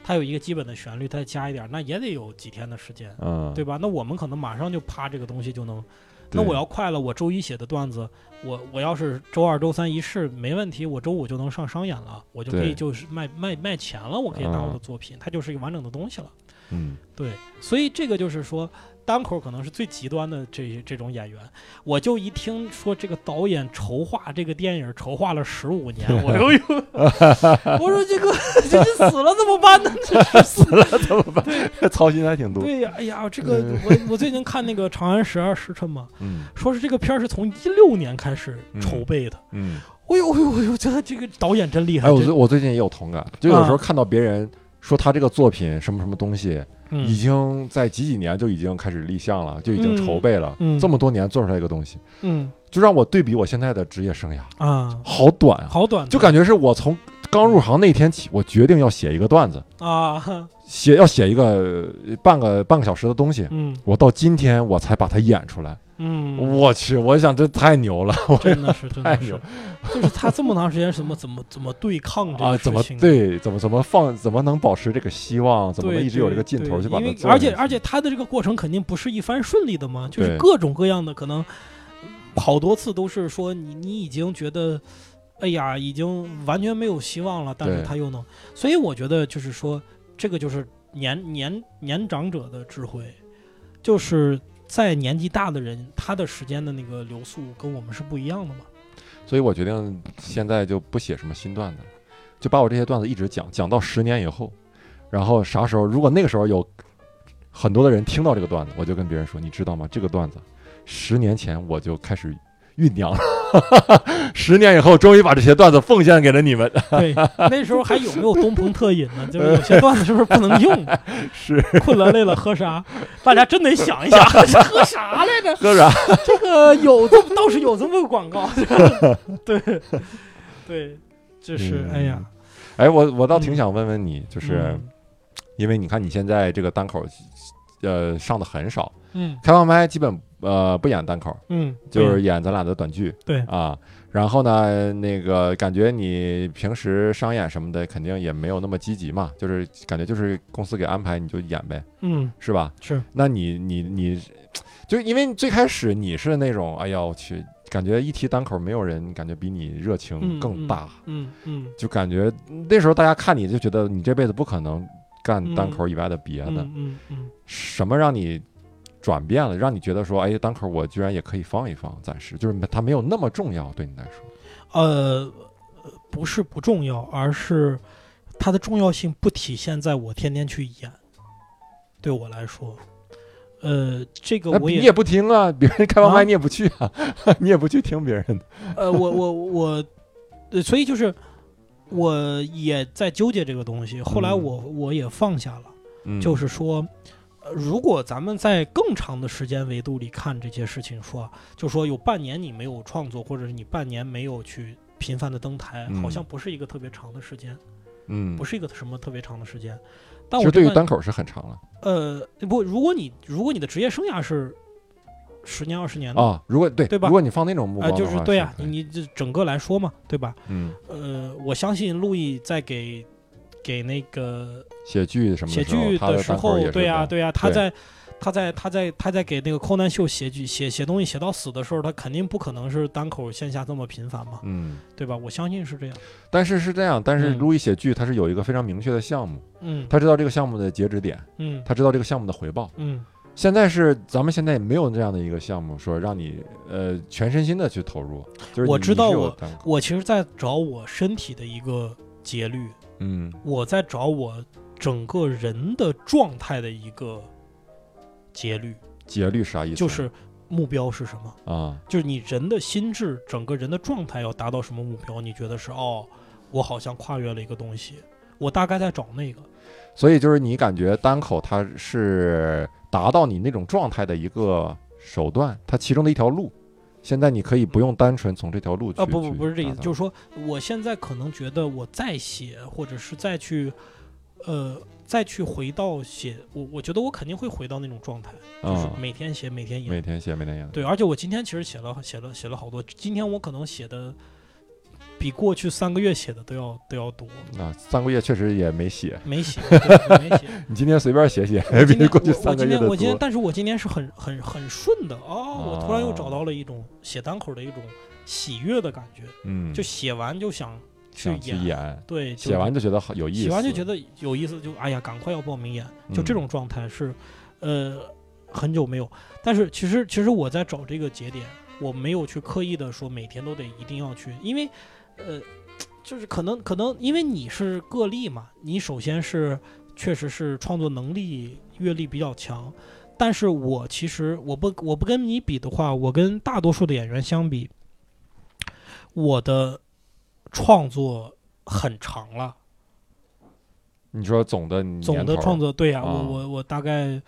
他有一个基本的旋律，他再加一点，那也得有几天的时间，嗯，对吧？那我们可能马上就啪这个东西就能。那我要快了，我周一写的段子，我我要是周二、周三一试没问题，我周五就能上商演了，我就可以就是卖卖卖钱了，我可以拿我的嗯作品，它就是一个完整的东西了。嗯对，所以这个就是说，单口可能是最极端的这这种演员。我就一听说这个导演筹划这个电影筹划了十五年，我就有，我说这个这个死了怎么办呢？死了怎么办？操心还挺多。对呀，哎呀，这个我我最近看那个《长安十二时辰》嘛，嗯说是这个片儿是从一六年开始嗯筹备的。嗯，哎呦哎呦哎呦，觉得这个导演真厉害。哎，我最我最近也有同感，就有时候啊看到别人说他这个作品什么什么东西，已嗯经在几几年就已经开始立项了，就已经嗯筹备了，嗯。这么多年做出来一个东西，嗯。就让我对比我现在的职业生涯，啊，好短啊，好短，就感觉是我从刚入行那天起，我决定要写一个段子，啊，写要写一个呃半个半个小时的东西，嗯我到今天我才把它演出来，嗯，我去，我想这太牛了，我真的是真的是太牛，就是他这么长时间怎么怎么怎么对抗这啊！个怎么对？怎么怎么放？怎么能保持这个希望？怎么能一直有这个劲头去把它做而且而且他的这个过程肯定不是一帆顺利的嘛，就是各种各样的可能，好多次都是说你你已经觉得，哎呀，已经完全没有希望了，但是他又能，所以我觉得就是说，这个就是年年年长者的智慧，就是在年纪大的人，他的时间的那个流速跟我们是不一样的嘛。所以我决定现在就不写什么新段子了，就把我这些段子一直讲，讲到十年以后，然后啥时候如果那个时候有很多的人听到这个段子，我就跟别人说，你知道吗？这个段子十年前我就开始酝酿了，十年以后终于把这些段子奉献给了你们。对，那时候还有没有东鹏特饮呢？就是有些段子是不是不能用？是困了累了喝啥？大家真得想一想，喝啥来着？喝啥？这个有倒是有这么个广告，对对，就是嗯哎呀，哎，我我倒挺想问问你，就是嗯因为你看你现在这个单口，呃，上的很少，嗯开放麦基本呃不演单口，嗯，就是演咱俩的短剧。对啊，然后呢，那个感觉你平时商演什么的，肯定也没有那么积极嘛，就是感觉就是公司给安排你就演呗，嗯是吧？是那你你你，就因为最开始你是那种，哎呀我去，感觉一提单口，没有人感觉比你热情嗯更大，嗯嗯就感觉那时候大家看你就觉得你这辈子不可能干单嗯口以外的别的，嗯嗯嗯，什么让你转变了，让你觉得说，哎，单口我居然也可以放一放，暂时就是它没有那么重要，对你来说。呃，不是不重要，而是它的重要性不体现在我天天去演，对我来说。呃，这个我也那你也不听啊，别人开完啊麦你也不去啊，你也不去听别人的。呃，我我我，呃所以就是我也在纠结这个东西。后来嗯我我也放下了，嗯就是说，呃如果咱们在更长的时间维度里看这些事情，说就说有半年你没有创作，或者是你半年没有去频繁的登台，嗯好像不是一个特别长的时间，嗯，不是一个什么特别长的时间。但其实对于单口是很长了。呃不，如果你如果你的职业生涯是十年二十年的，啊，如果对对吧如果你放那种目啊、光就是对呀、可以你你这整个来说嘛，对吧？嗯呃，我相信路易在给给那个写剧什么写剧的时候，对呀、的对呀、他在他在他在他在给那个柯南秀写剧写写东西写到死的时候，他肯定不可能是单口线下这么频繁嘛，嗯，对吧？我相信是这样。但是是这样，但是嗯路易写剧他是有一个非常明确的项目，嗯他知道这个项目的截止点，嗯他知道这个项目的回报。嗯现在是咱们现在也没有这样的一个项目，说让你呃全身心的去投入，就是我知道我我其实在找我身体的一个节律，嗯我在找我整个人的状态的一个节律，节律啥意思？就是目标是什么？啊，就是你人的心智，整个人的状态要达到什么目标？你觉得是哦，我好像跨越了一个东西，我大概在找那个。所以就是你感觉单口它是达到你那种状态的一个手段，它其中的一条路。现在你可以不用单纯从这条路去啊，不不不是这意思，就是说说我现在可能觉得我再写，或者是再去，呃，再去回到写，我我觉得我肯定会回到那种状态，就是啊，每天写，每天演。每天写，每天演。对，而且我今天其实写了写了写了好多，今天我可能写的比过去三个月写的都要都要多，啊，三个月确实也没写，没写，对没写。你今天随便写写，我今天比过去我我今三个月的天我今天，多。但是我今天是很很很顺的哦，我突然又找哦到了一种写单口的一种喜悦的感觉，嗯，就写完就想去演，演，对，写完就觉得好有意思，写完就觉得有意思，就哎呀，赶快要报名演，就这嗯种状态是，呃，很久没有。但是其实其实我在找这个节点，我没有去刻意的说每天都得一定要去，因为，呃，就是可能可能因为你是个例嘛，你首先是确实是创作能力阅历比较强。但是我其实我不我不跟你比的话，我跟大多数的演员相比，我的创作很长了。你说总的总的创作对呀、啊我我我大概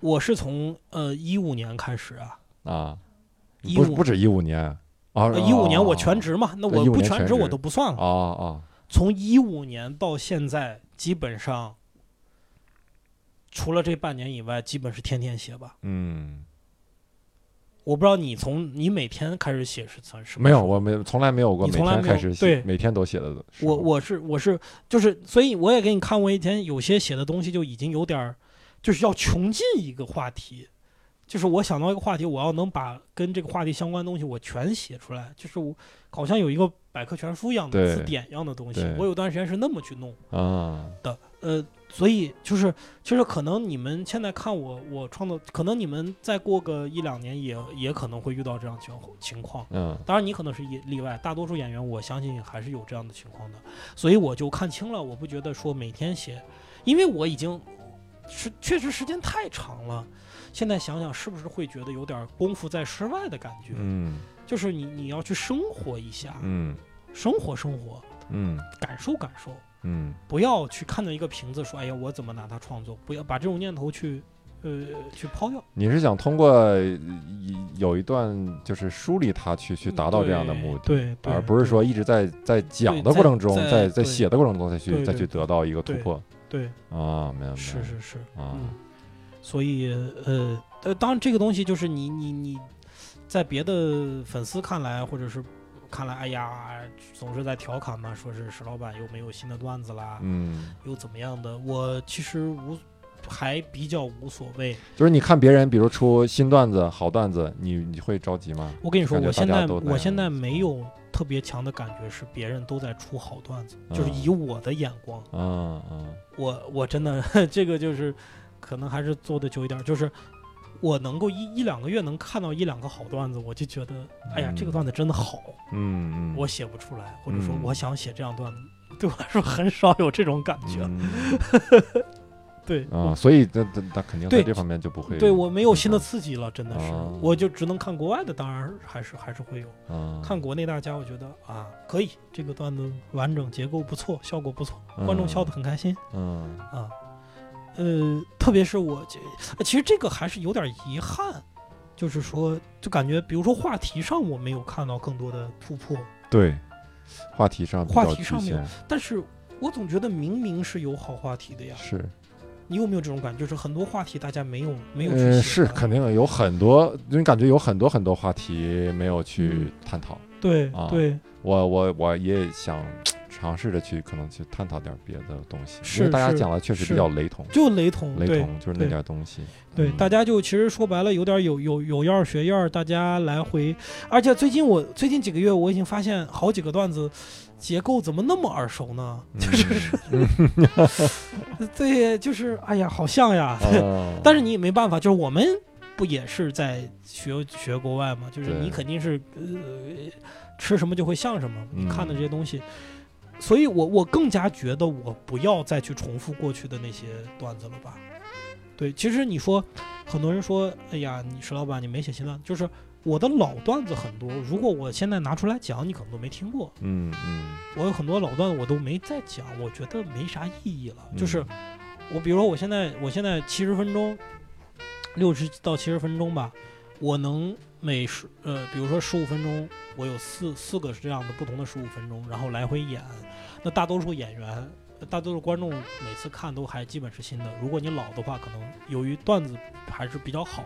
我是从呃一五年开始啊，啊，15不不止一五年啊，一五年我全职职嘛，那我不全职我都不算了。啊啊，从一五年到现在，基本上除了这半年以外，基本是天天写吧。嗯，我不知道你从你每天开始写是算什么没有，我没从来没有过每你从来没有天开始写，对每天都写的。我我是我是就是，所以我也给你看过一天，有些写的东西就已经有点儿，就是要穷尽一个话题，就是我想到一个话题，我要能把跟这个话题相关的东西我全写出来，就是我好像有一个百科全书一样的对词典一样的东西，我有段时间是那么去弄啊，的，呃，所以就是就是可能你们现在看我我创作，可能你们再过个一两年也也可能会遇到这样情情况。嗯当然，你可能是例例外，大多数演员我相信还是有这样的情况的，所以我就看清了，我不觉得说每天写，因为我已经是确实时间太长了。现在想想，是不是会觉得有点功夫在室外的感觉？嗯。就是你你要去生活一下，嗯。生活生活，嗯。感受感受，嗯。不要去看到一个瓶子说，哎呀，我怎么拿它创作？不要把这种念头去呃去抛掉。你是想通过呃一有一段就是梳理它去去达到这样的目的，对，对而不是说一直在在讲的过程中，在在写的过程中再去再去得到一个突破。对，啊，明白明白。是是是，啊。嗯，所以呃呃，当然这个东西就是你你你在别的粉丝看来，或者是看来，哎呀，总是在调侃嘛，说是石老板又没有新的段子啦，嗯，又怎么样的，我其实无还比较无所谓。就是你看别人比如出新段子好段子，你你会着急吗？我跟你说，我现在我现在没有特别强的感觉是别人都在出好段子，就是嗯以我的眼光，啊啊我我真的 这个就是可能还是做的久一点儿，就是我能够一一两个月能看到一两个好段子，我就觉得哎呀，嗯这个段子真的好，嗯嗯，我写不出来，或者说嗯我想写这样段子，对我来说很少有这种感觉。嗯 对，啊，所以那那那肯定在对这方面就不会对我没有新的嗯刺激了，真的是，哦我就只能看国外的，当然还是还是会有。啊看国内大家，我觉得啊，可以，这个段子完整，结构不错，效果不错，观众笑得很开心。嗯啊，呃，特别是我这，呃其实这个还是有点遗憾，就是说，就感觉，比如说话题上我没有看到更多的突破，对，话题上话题上面限但是我总觉得明明是有好话题的呀，是你有没有这种感觉？就是很多话题大家没有没有去呃，是肯定有很多，你感觉有很多很多话题没有去嗯探讨。对啊对我我我也想尝试着去可能去探讨点别的东西，因是为大家讲的确实比较雷同，就雷同，雷同就是那点东西。对，嗯大家就其实说白了有点有有有样儿学样儿，大家来回，而且最近我最近几个月我已经发现好几个段子结构怎么那么耳熟呢？就是、对，就是哎呀，好像呀。嗯 但是你也没办法，就是我们不也是在学学国外嘛？就是你肯定是呃吃什么就会像什么，你看的嗯这些东西。所以我我更加觉得我不要再去重复过去的那些段子了吧。对，其实你说，很多人说，哎呀，你石老板你没写新段，就是我的老段子很多，如果我现在拿出来讲，你可能都没听过。嗯嗯我有很多老段子我都没再讲，我觉得没啥意义了。就是嗯我比如说我现在我现在七十分钟，六十到七十分钟吧，我能每十呃，比如说十五分钟，我有四四个这样的不同的十五分钟，然后来回演。那大多数演员、大多数观众每次看都还基本是新的。如果你老的话，可能由于段子还是比较好，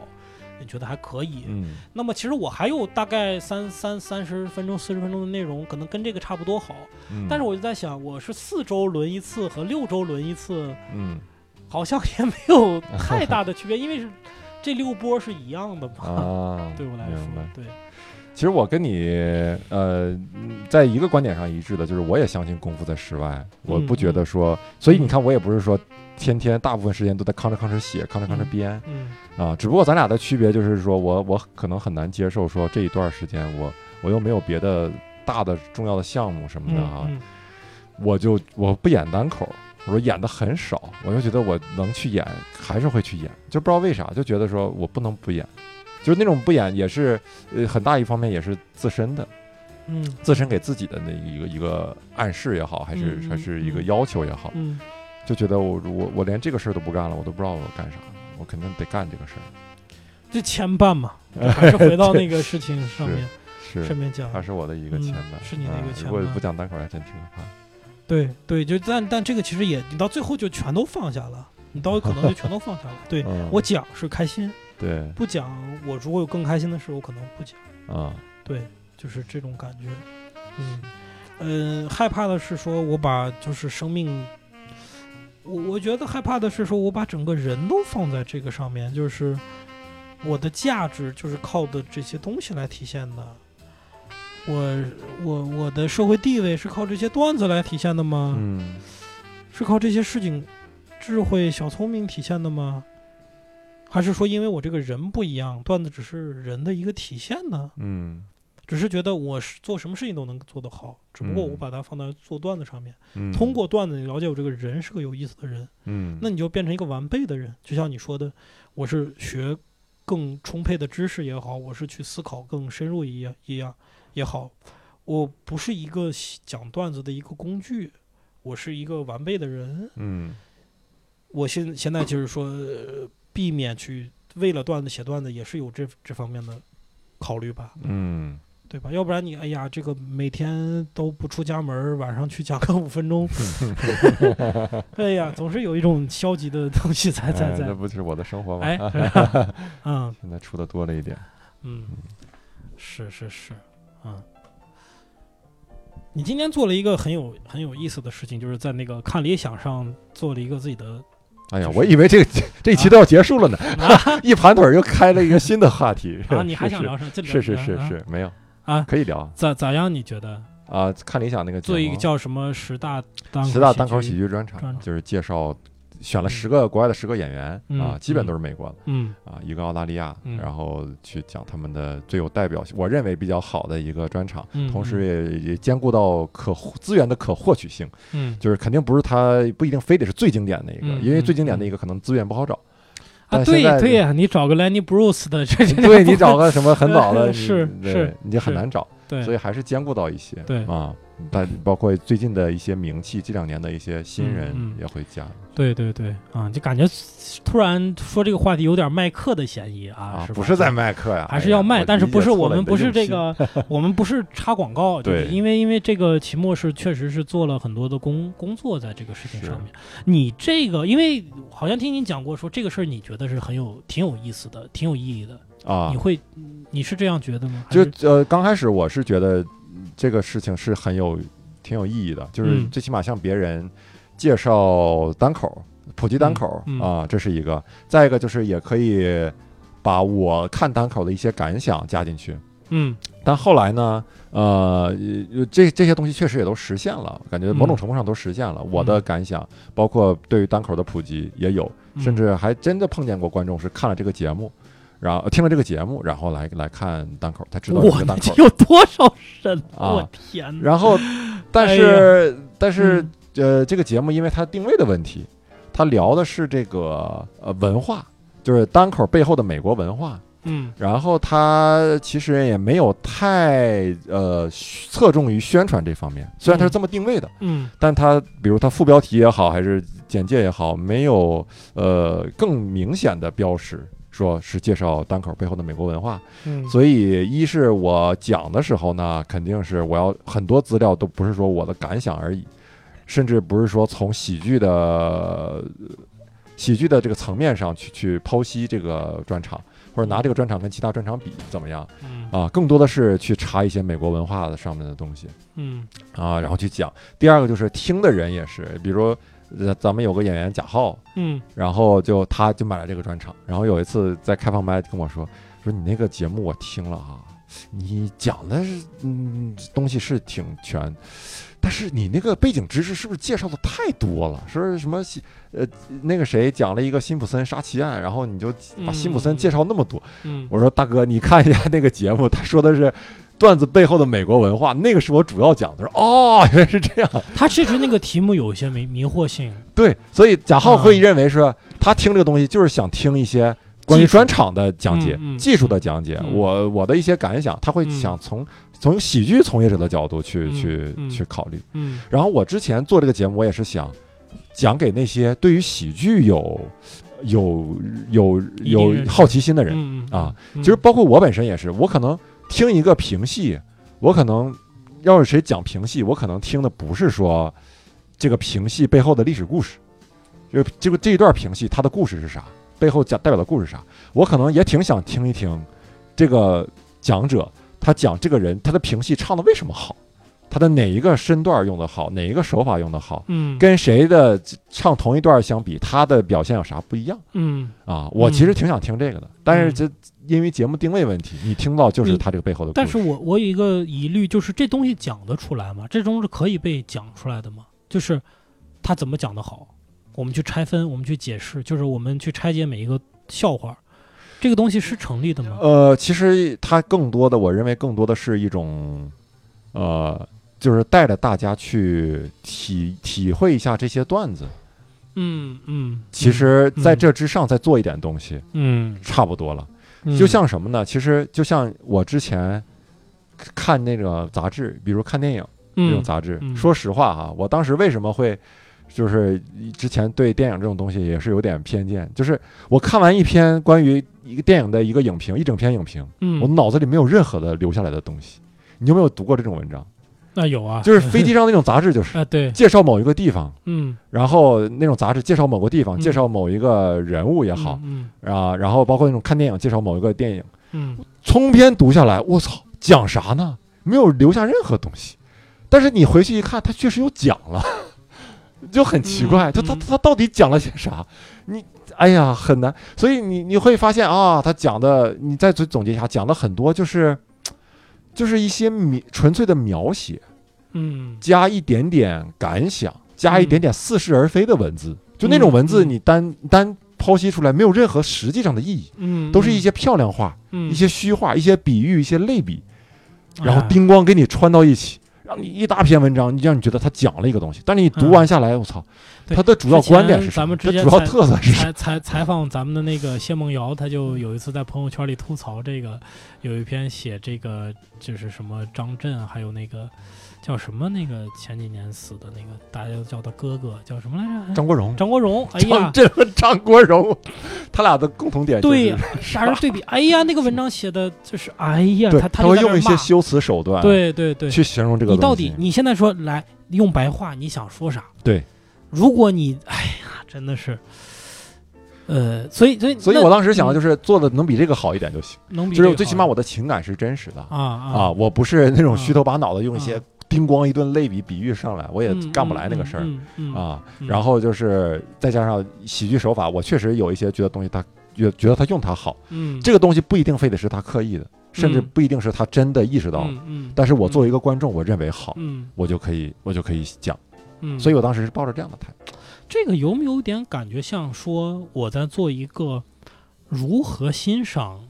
你觉得还可以。嗯那么其实我还有大概三三三十分钟、四十分钟的内容，可能跟这个差不多好。嗯，但是我就在想，我是四周轮一次和六周轮一次，嗯好像也没有太大的区别，因为是这六波是一样的嘛。啊，对我来说，对，其实我跟你呃，嗯在一个观点上一致的，就是我也相信功夫在室外，我不觉得说，所以你看，我也不是说天天大部分时间都在吭哧吭哧写，吭哧吭哧嗯编嗯啊。只不过咱俩的区别就是说我我可能很难接受说这一段时间我我又没有别的大的重要的项目什么的啊，嗯我就我不演单口。我说演的很少，我就觉得我能去演，还是会去演，就不知道为啥，就觉得说我不能不演，就是那种不演也是，呃，很大一方面也是自身的，嗯自身给自己的那一个一个暗示也好，还是、还是一个嗯要求也好，嗯，就觉得我我我连这个事儿都不干了，我都不知道我干啥，我肯定得干这个事儿。这牵绊嘛，还是回到那个事情上面是上面讲。它是我的一个嗯牵绊，是你的一个啊牵绊如果不讲单口还真挺可怕。对对，就但但这个其实也，你到最后就全都放下了，你到 可能就全都放下了。对嗯我讲是开心，对不讲我如果有更开心的事，我可能不讲。啊对，就是这种感觉。嗯，呃，害怕的是说我把就是生命，我我觉得害怕的是说我把整个人都放在这个上面，就是我的价值就是靠的这些东西来体现的。我我我的社会地位是靠这些段子来体现的吗？嗯是靠这些事情、智慧、小聪明体现的吗？还是说因为我这个人不一样，段子只是人的一个体现呢？嗯只是觉得我是做什么事情都能做得好，只不过嗯我把它放在做段子上面。嗯，通过段子，你了解我这个人是个有意思的人，嗯那你就变成一个完备的人。就像你说的，我是学更充沛的知识也好，我是去思考更深入一样一样也好，我不是一个讲段子的一个工具，我是一个完备的人。嗯我现现在就是说，呃避免去为了段子写段子，也是有这这方面的考虑吧。嗯对吧？要不然你哎呀，这个每天都不出家门，晚上去讲个五分钟，哎呀，总是有一种消极的东西在在在。哎这不是我的生活吗？哎，嗯 现在出的多了一点。嗯，是是是，嗯。你今天做了一个很有很有意思的事情，就是在那个看理想上做了一个自己的哎呀就，是我以为这个这一期都要结束了呢，啊 一盘腿又开了一个新的话题。啊！你还想聊什么是是是啊是，没有啊可以聊咋咋样？你觉得啊。看理想那个做一个叫什么十大单十大单口喜剧？专，场就是介绍选了嗯十个国外的十个演员嗯啊，基本嗯都是美国的嗯啊，一个澳大利亚嗯，然后去讲他们的最有代表性，我认为比较好的一个专场，嗯，同时也也兼顾到可资源的可获取性，嗯就是肯定不是它不一定非得是最经典的一个，嗯因为最嗯经典的一个可能资源不好找。啊，对对呀，你找个 Lenny Bruce 的，这这对 你找个什么很早的，是对是你就很难找，对，所以还是兼顾到一些，对啊，但包括最近的一些名气，这两年的一些新人也会加对对对啊，就感觉突然说这个话题有点卖课的嫌疑啊，啊，是不是在卖课呀，还是要卖，哎但是不是我们不是这，个，我们不是插广告，对因为因为这个期末是确实是做了很多的工工作在这个事情上面。你这个，因为好像听您讲过，说这个事儿你觉得是很有挺有意思的，挺有意义的，啊你，会你是这样觉得吗？就呃，刚开始我是觉得嗯这个事情是很有挺有意义的，就是嗯最起码向别人介绍单口，普及单口、嗯嗯啊，这是一个。再一个就是也可以把我看单口的一些感想加进去。嗯但后来呢，呃，这这些东西确实也都实现了，感觉某种嗯程度上都实现了。我的感想，包括对于单口的普及也有，嗯甚至还真的碰见过观众是看了这个节目，然后呃听了这个节目，然后来来看单口，他知道这个单口。有多少人？啊我天哪！然后，但哎是、但是嗯呃，这个节目因为它定位的问题，它聊的是这个呃文化，就是单口背后的美国文化。嗯然后它其实也没有太呃侧重于宣传这方面，虽然它是这么定位的，嗯但它比如它副标题也好，还是简介也好，没有呃更明显的标识。说是介绍单口背后的美国文化，嗯，所以一是我讲的时候呢，肯定是我要很多资料都不是说我的感想而已，甚至不是说从喜剧的呃喜剧的这个层面上去去剖析这个专场，或者拿这个专场跟其他专场比怎么样？嗯。啊，更多的是去查一些美国文化的上面的东西。嗯。啊，然后去讲。第二个就是听的人也是，比如呃咱们有个演员贾浩，嗯然后就他就买了这个专场，然后有一次在开放麦跟我说，说你那个节目我听了啊，你讲的是嗯东西是挺全，但是你那个背景知识是不是介绍的太多了？说是什么辛呃那个谁讲了一个辛普森杀妻案，然后你就把辛普森介绍那么多，嗯我说大哥你看一下那个节目，他说的是。段子背后的美国文化，那个是我主要讲的。说哦，原来是这样。他确实那个题目有一些迷迷惑性，对，所以贾浩啊会认为说，他听这个东西就是想听一些关于专场的讲解、嗯嗯技术的讲解，嗯。我我的一些感想，他会嗯。想从、从喜剧从业者的角度去、嗯去、嗯。去考虑。嗯。然后我之前做这个节目，我也是想讲给那些对于喜剧有有有有好奇心的人。嗯。啊，其实包括我本身也是，我可能听一个评戏，我可能要是谁讲评戏，我可能听的不是说这个评戏背后的历史故事，就是这个这一段评戏它的故事是啥，背后讲代表的故事是啥，我可能也挺想听一听这个讲者他讲这个人他的评戏唱的为什么好，他的哪一个身段用的好，哪一个手法用的好。嗯跟谁的唱同一段相比，他的表现有啥不一样？嗯啊，我其实挺想听这个的，但是这因为节目定位问题，你听到就是他这个背后的故事。但是我我有一个疑虑，就是这东西讲得出来吗？这东西可以被讲出来的吗？就是他怎么讲得好，我们去拆分，我们去解释，就是我们去拆解每一个笑话，这个东西是成立的吗？呃，其实它更多的，我认为更多的是一种，呃，就是带着大家去体体会一下这些段子。嗯嗯，其实嗯在这之上再做一点东西，嗯，差不多了。嗯就像什么呢？其实就像我之前看那个杂志，比如看电影。这种嗯杂志。嗯说实话哈，我当时为什么会，就是之前对电影这种东西也是有点偏见，就是我看完一篇关于一个电影的一个影评，一整篇影评，嗯，我脑子里没有任何的留下来的东西。你有没有读过这种文章？那有啊，就是飞机上那种杂志，就是 啊，对，介绍某一个地方，嗯，然后那种杂志介绍某个地方，嗯介绍某一个人物也好嗯啊，然后包括那种看电影介绍某一个电影，嗯通篇读下来，我操，讲啥呢？没有留下任何东西。但是你回去一看，他确实有讲了，就很奇怪，嗯他他到底讲了些啥？你哎呀，很难。所以你你会发现啊，他讲的，你再总总结一下，讲的很多就是就是一些描纯粹的描写，嗯加一点点感想，加一点点似是而非的文字。就那种文字，嗯你单单剖析出来，没有任何实际上的意义，嗯，都是一些漂亮话、嗯一些虚话、一些比喻、一些类比。然后哎叮咣给你穿到一起，让你一大篇文章，你让你觉得他讲了一个东西，但是你读完下来，我操，他的主要观点是什么？之前咱们之前它主要特色是啥？采采采访咱们的那个谢梦瑶，他就有一次在朋友圈里吐槽这个，有一篇写这个就是什么张震，还有那个叫什么那个前几年死的那个，大家都叫他哥哥，叫什么来着？张国荣，张国荣。哎呀，这和张国荣，他俩的共同点就对是，俩人对比，哎呀，那个文章写的就是，哎呀，对他他会用一些修辞手段，，对对对，去形容这个你到底你现在说来用白话，你想说啥？对，如果你哎呀，真的是，呃，所以所以所以我当时想的嗯。就是做的能比这个好一点就行，能比就是最起码我的情感是真实的。啊啊。啊，我不是那种啊。虚头巴脑的用一些啊叮咣一顿类比比喻上来，我也干不来那个事儿啊。然后就是再加上喜剧手法，我确实有一些觉得东西他觉觉得他用它好，嗯，这个东西不一定非得是他刻意的，甚至不一定是他真的意识到。嗯，但是我作为一个观众，我认为好，嗯我就可以我就可以讲。嗯，所以我当时是抱着这样的态度。这个有没有点感觉像说我在做一个如何欣赏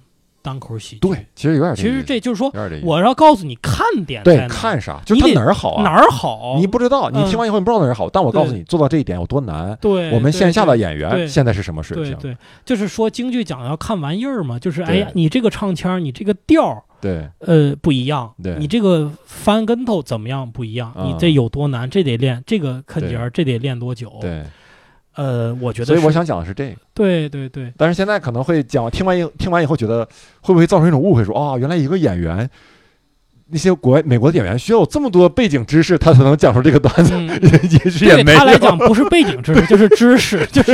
单口喜剧？对，，其实有点其实这就是说。我要告诉你看点在对哪看啥，就是它你哪儿好啊？哪儿好，你不知道，你嗯听完以后你不知道哪儿好，但我告诉你，做到这一点有多难。对我们线下的演员现在是什么水平？对对，就是说京剧讲要看玩意儿嘛，就是哎呀，你这个唱腔，你这个调儿，对呃，不一样，对你这个翻跟头怎么样不一样，嗯你这有多难，这得练，这个坑节儿这得练多久？，对，呃，我觉得，所以我想讲的是这个。对对对，但是现在可能会讲，听完以听完以后觉得会不会造成一种误会，说啊、原来一个演员，那些国外美国的演员需要有这么多背景知识，他才能讲出这个段子，嗯，也是也没对他来讲不是背景知识，就是知识，就是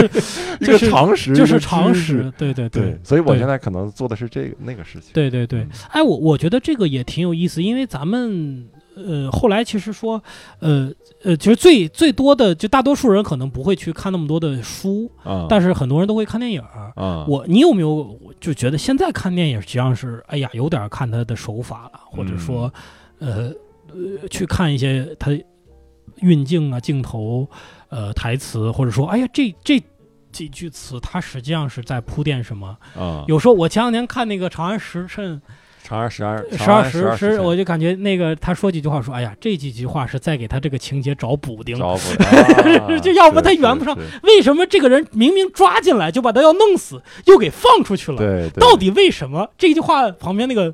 一个就是常识，就是常识，。对对对，所以我现在可能做的是这个那个事情。对对对嗯，哎，我我觉得这个也挺有意思，因为咱们呃后来其实说，呃呃，其实最最多的就大多数人可能不会去看那么多的书，啊，但是很多人都会看电影儿。啊，我你有没有就觉得现在看电影实际上是哎呀有点看他的手法了，或者说呃呃去看一些他运镜啊镜头呃台词，或者说哎呀这这。几句词，它实际上是在铺垫什么？啊，有时候我前两天看那个《长安时辰》，长安十二十二十二时，我就感觉那个他说几句话，说哎呀，这几句话是在给他这个情节找补丁。找不到就要不他圆不上为什么这个人明明抓进来就把他要弄死，又给放出去了？对，对到底为什么？这句话旁边那个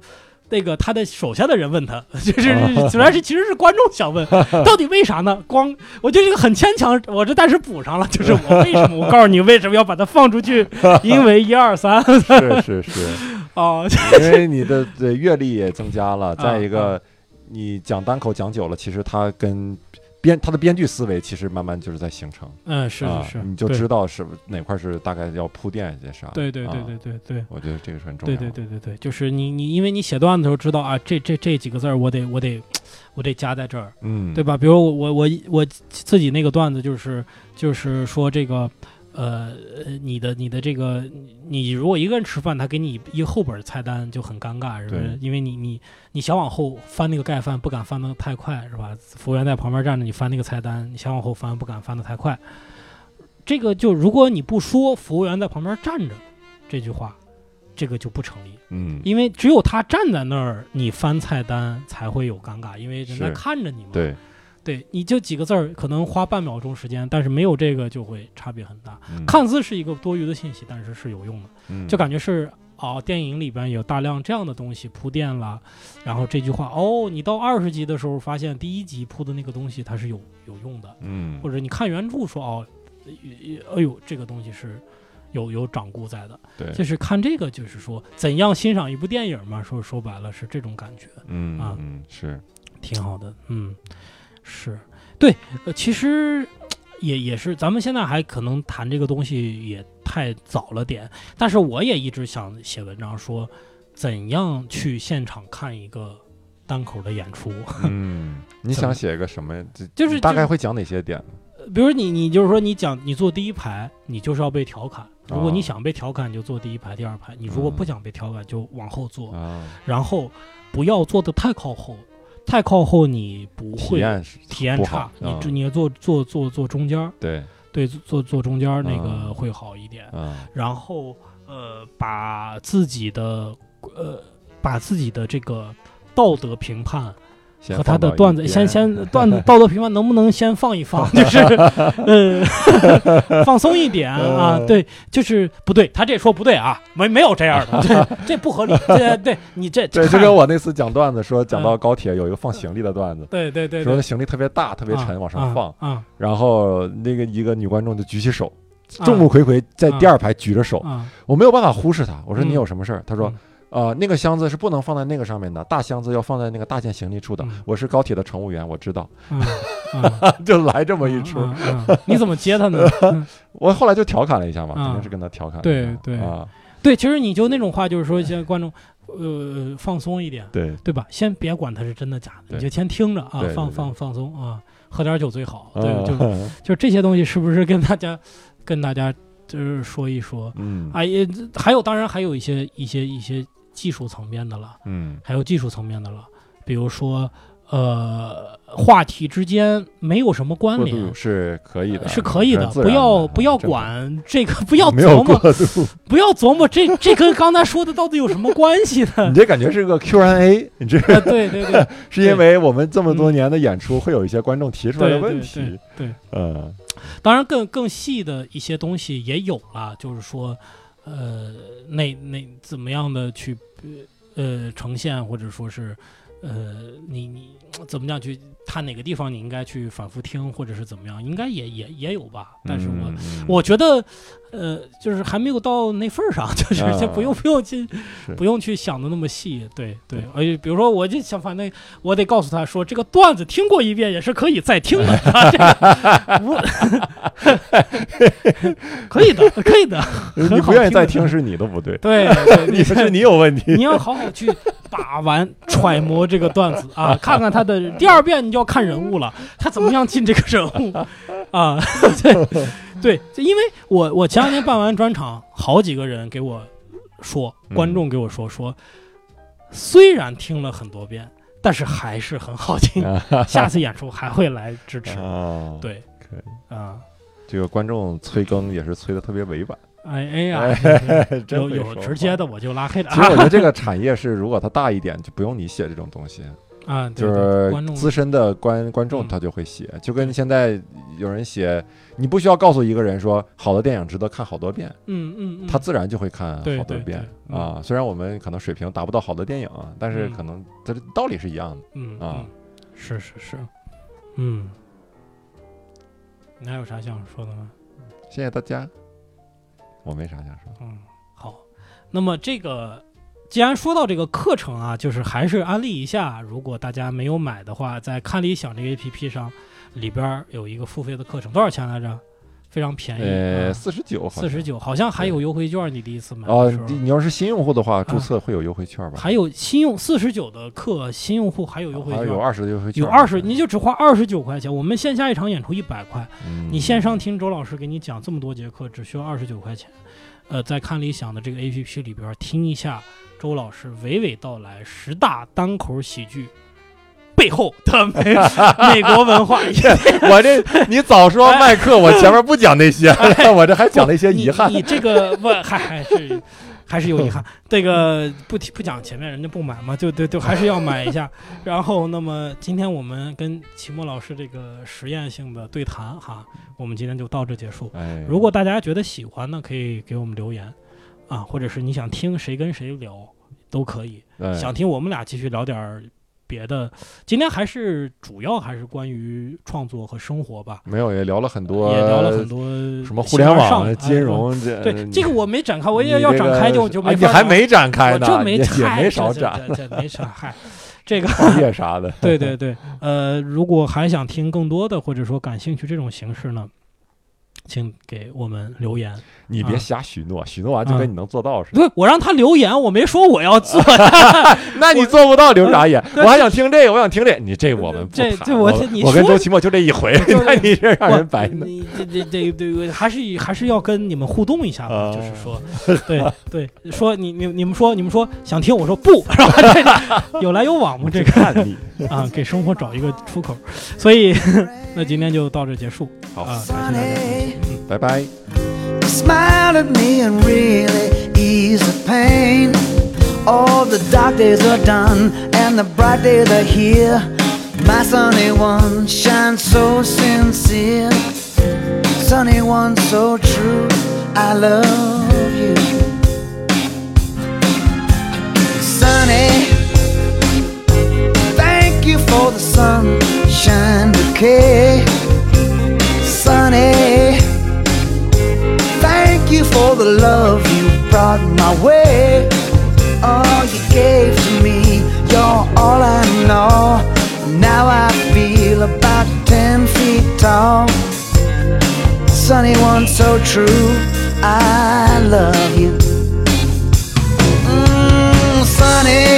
那个他的手下的人问他，就是主要是其实是观众想问，到底为啥呢？光我觉得这个很牵强，我这但是补上了，就是我为什么？我告诉你为什么要把他放出去，因为一二三是是是，啊，因为你的对阅历也增加了，再一啊个，你讲单口讲久了，其实它跟编他的编剧思维其实慢慢就是在形成，嗯，是啊是是，你就知道是哪块是大概要铺垫一些啥。对对对啊对对对。我觉得这个是很重要的。对对对对，就是你你，因为你写段子的时候知道啊，这这这几个字儿我得我得我得加在这儿，嗯，对吧？比如我我我我自己那个段子就是就是说这个呃呃你的你的这个你如果一个人吃饭，他给你一个后本菜单就很尴尬，是不是？因为你你你想往后翻那个盖饭，不敢翻得太快，是吧？服务员在旁边站着，你翻那个菜单，你想往后翻，不敢翻得太快。这个就如果你不说服务员在旁边站着这句话，这个就不成立。嗯，因为只有他站在那儿，你翻菜单才会有尴尬，因为人在看着你嘛。对，对，你就几个字儿，可能花半秒钟时间，但是没有这个就会差别很大。嗯看似是一个多余的信息，但是是有用的，嗯就感觉是哦，电影里边有大量这样的东西铺垫了，然后这句话哦，你到二十集的时候发现第一集铺的那个东西它是有有用的，嗯或者你看原著说哦，呃哎呦，这个东西是有有掌故在的。对，就是看这个，就是说怎样欣赏一部电影嘛。说说白了是这种感觉，嗯啊嗯是挺好的。嗯，是对。呃，其实也也是，咱们现在还可能谈这个东西也太早了点。但是我也一直想写文章说，怎样去现场看一个单口的演出。嗯，你想写个什么就是大概会讲哪些点呢？比如你你就是说你讲你坐第一排，你就是要被调侃。如果你哦想被调侃，你就坐第一排、第二排；你如果不嗯想被调侃，就往后坐。啊，然后不要坐得太靠后，太靠后你不体会验是体验差你就你要坐坐坐坐中间儿，对，对，坐坐中间儿那个嗯。会好一点。啊然后呃，把自己的呃把自己的这个道德评判先和他的段子，先先 段子道德评判能不能先放一放，就是呃 放松一点啊，嗯对，就是不对，他这说不对啊，没没有这样的，这这不合理，这对你这对，就跟我那次讲段子说，讲嗯到高铁有一个放行李的段子，对对对对说那行李特别大、特别沉，往上放，啊然后那个一个女观众就举起手，啊众目睽睽在第二排举着手，啊，我没有办法忽视她。我说嗯你有什么事儿？她说嗯。呃，那个箱子是不能放在那个上面的，大箱子要放在那个大件行李处的嗯。我是高铁的乘务员，我知道，嗯嗯 就来这么一出。你怎么接他呢？嗯我后来就调侃了一下嘛，啊肯定是跟他调侃了对。对啊，对，其实你就那种话，就是说，一些观众，呃，放松一点，对对吧？先别管它是真的假的，你就先听着啊放放放松啊，喝点酒最好。对，嗯就就这些东西，是不是跟大家跟大家就是说一说？嗯啊，也还有，当然还有一些一些一些技术层面的了，嗯。还有技术层面的了，比如说，呃，话题之间没有什么关联。渡。是可以的，是可以的，不要不要管这个，不要琢磨，不要琢磨这 这跟刚才说的到底有什么关系呢？你？这感觉是个 Q&A，你这啊，对对对。是因为我们这么多年的演出，会有一些观众提出来的问题。对。对，嗯当然更更细的一些东西也有了，就是说，呃，那那怎么样的去呃呈现，或者说是呃你你怎么样去看哪个地方你应该去反复听，或者是怎么样，应该也也也有吧。但是我、我觉得，呃，就是还没有到那份儿上，就是啊就不用不用去不用去想的那么细，对对。而且比如说，我就想，反正我得告诉他说，这个段子听过一遍也是可以再听的，啊、这个无 可以的，可以的。你不愿意再听是你的不对，对对对 你是你有问题。你要好好去把玩揣摩这个段子啊，看看他的第二遍你就要看人物了，他怎么样进这个人物 啊？对 对，就因为我我前两天办完专场，好几个人给我说，嗯观众给我说说，虽然听了很多遍，但是还是很好听，下次演出还会来支持。哦，对可以。啊，这个观众催更也是催的特别委婉，哎哎呀，有有直接的我就拉黑了。其实我觉得这个产业是，如果它大一点，就不用你写这种东西，啊，对就是资深的观观众嗯他就会写，就跟现在有人写，你不需要告诉一个人说好的电影值得看好多遍，嗯嗯嗯，他自然就会看好多遍啊。虽然我们可能水平达不到好的电影啊，但是嗯可能这道理是一样的。嗯啊嗯，是是是，嗯，你还有啥想说的吗？谢谢大家，我没啥想说。嗯，好，那么这个既然说到这个课程啊，就是还是安利一下，如果大家没有买的话，在看理想这个 APP 上里边儿有一个付费的课程，多少钱来着？非常便宜，呃，四十九，四十九，好像还有优惠券，你第一次买哦的时候。，你你要是新用户的话，啊注册会有优惠券吧？还有新用四十九的课，新用户还有优惠券，还有二十的优惠券，有二十，你就只花二十九块钱。我们线下一场演出一百块，嗯你线上听周老师给你讲这么多节课，只需要二十九块钱。呃，在看理想的这个 APP 里边听一下周老师娓娓道来十大单口喜剧背后的美美国文化。我这你早说麦克，我前面不讲那些，我这还讲了一些遗憾你。你这个 问还还是还是有遗憾。这个不提不讲前面人家不买嘛，就就就还是要买一下。然后，那么今天我们跟齐墨老师这个实验性的对谈哈，我们今天就到这结束。哎，如果大家觉得喜欢呢，可以给我们留言啊，或者是你想听谁跟谁聊都可以。哎想听我们俩继续聊点儿别的，今天还是主要还是关于创作和生活吧，没有也聊了很多，也聊了很多什么互联网、金融这对这个我没展开，我也要这个展开就就没啊你法聊还没展开呢，我这没也也没少展，这没啥 嗨。这个创业啥的。对对对，呃，如果还想听更多的，或者说感兴趣这种形式呢，请给我们留言。你别啊瞎许诺，许诺完就跟你能做到似的。对，我让他留言，我没说我要做。那你做不到，留啥言？我还想听这个，我想听这个，你这我们不这谈这我这你我跟周奇墨就这一回，对 那你这让人白呢。你这这这对，还是还是要跟你们互动一下就是说，对对，说你你你们说你们说想听，我说不，是吧？这个有来有往嘛，这个 啊，给生活找一个出口。所以，那今天就到这结束好啊，感谢大家。Funny. 拜拜。Smile at me and really ease the pain. All the dark days are done and the bright days are here. My sunny one shines so sincere. Sunny one so true. I love sunshine bouquet. Sunny, thank you for the love you brought my way. All you gave to me, you're all I know. Now I feel about ten feet tall. Sunny one so true, I love you. Mm, sunny,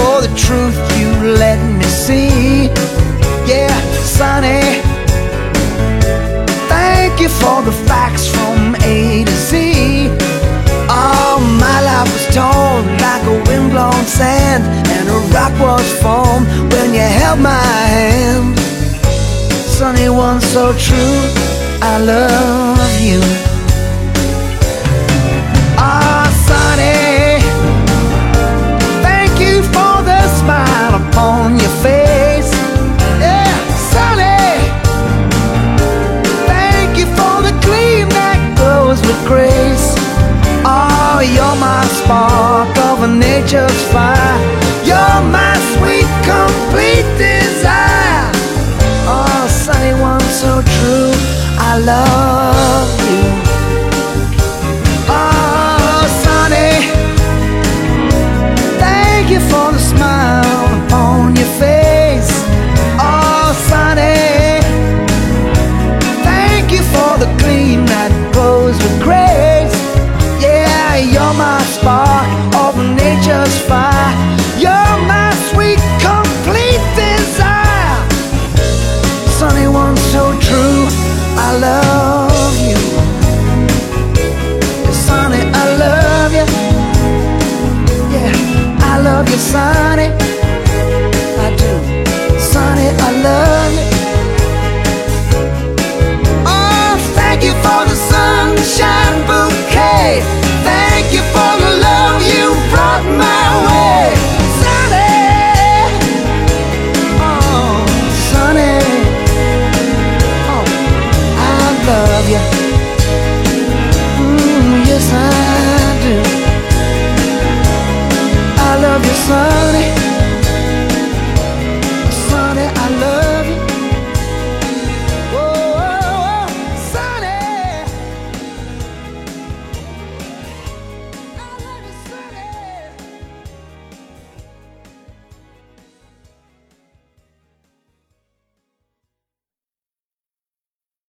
for the truth you let me see. Yeah, sunny, thank you for the facts from A to Z. All my life was torn like a windblown sand, and a rock was formed when you held my hand. Sunny one so true, I love you. Upon your face. Yeah, sunny, thank you for the gleam that glows with grace. Oh, you're my spark of nature's fire. You're my sweet, complete desire. Oh, sunny one so true, I love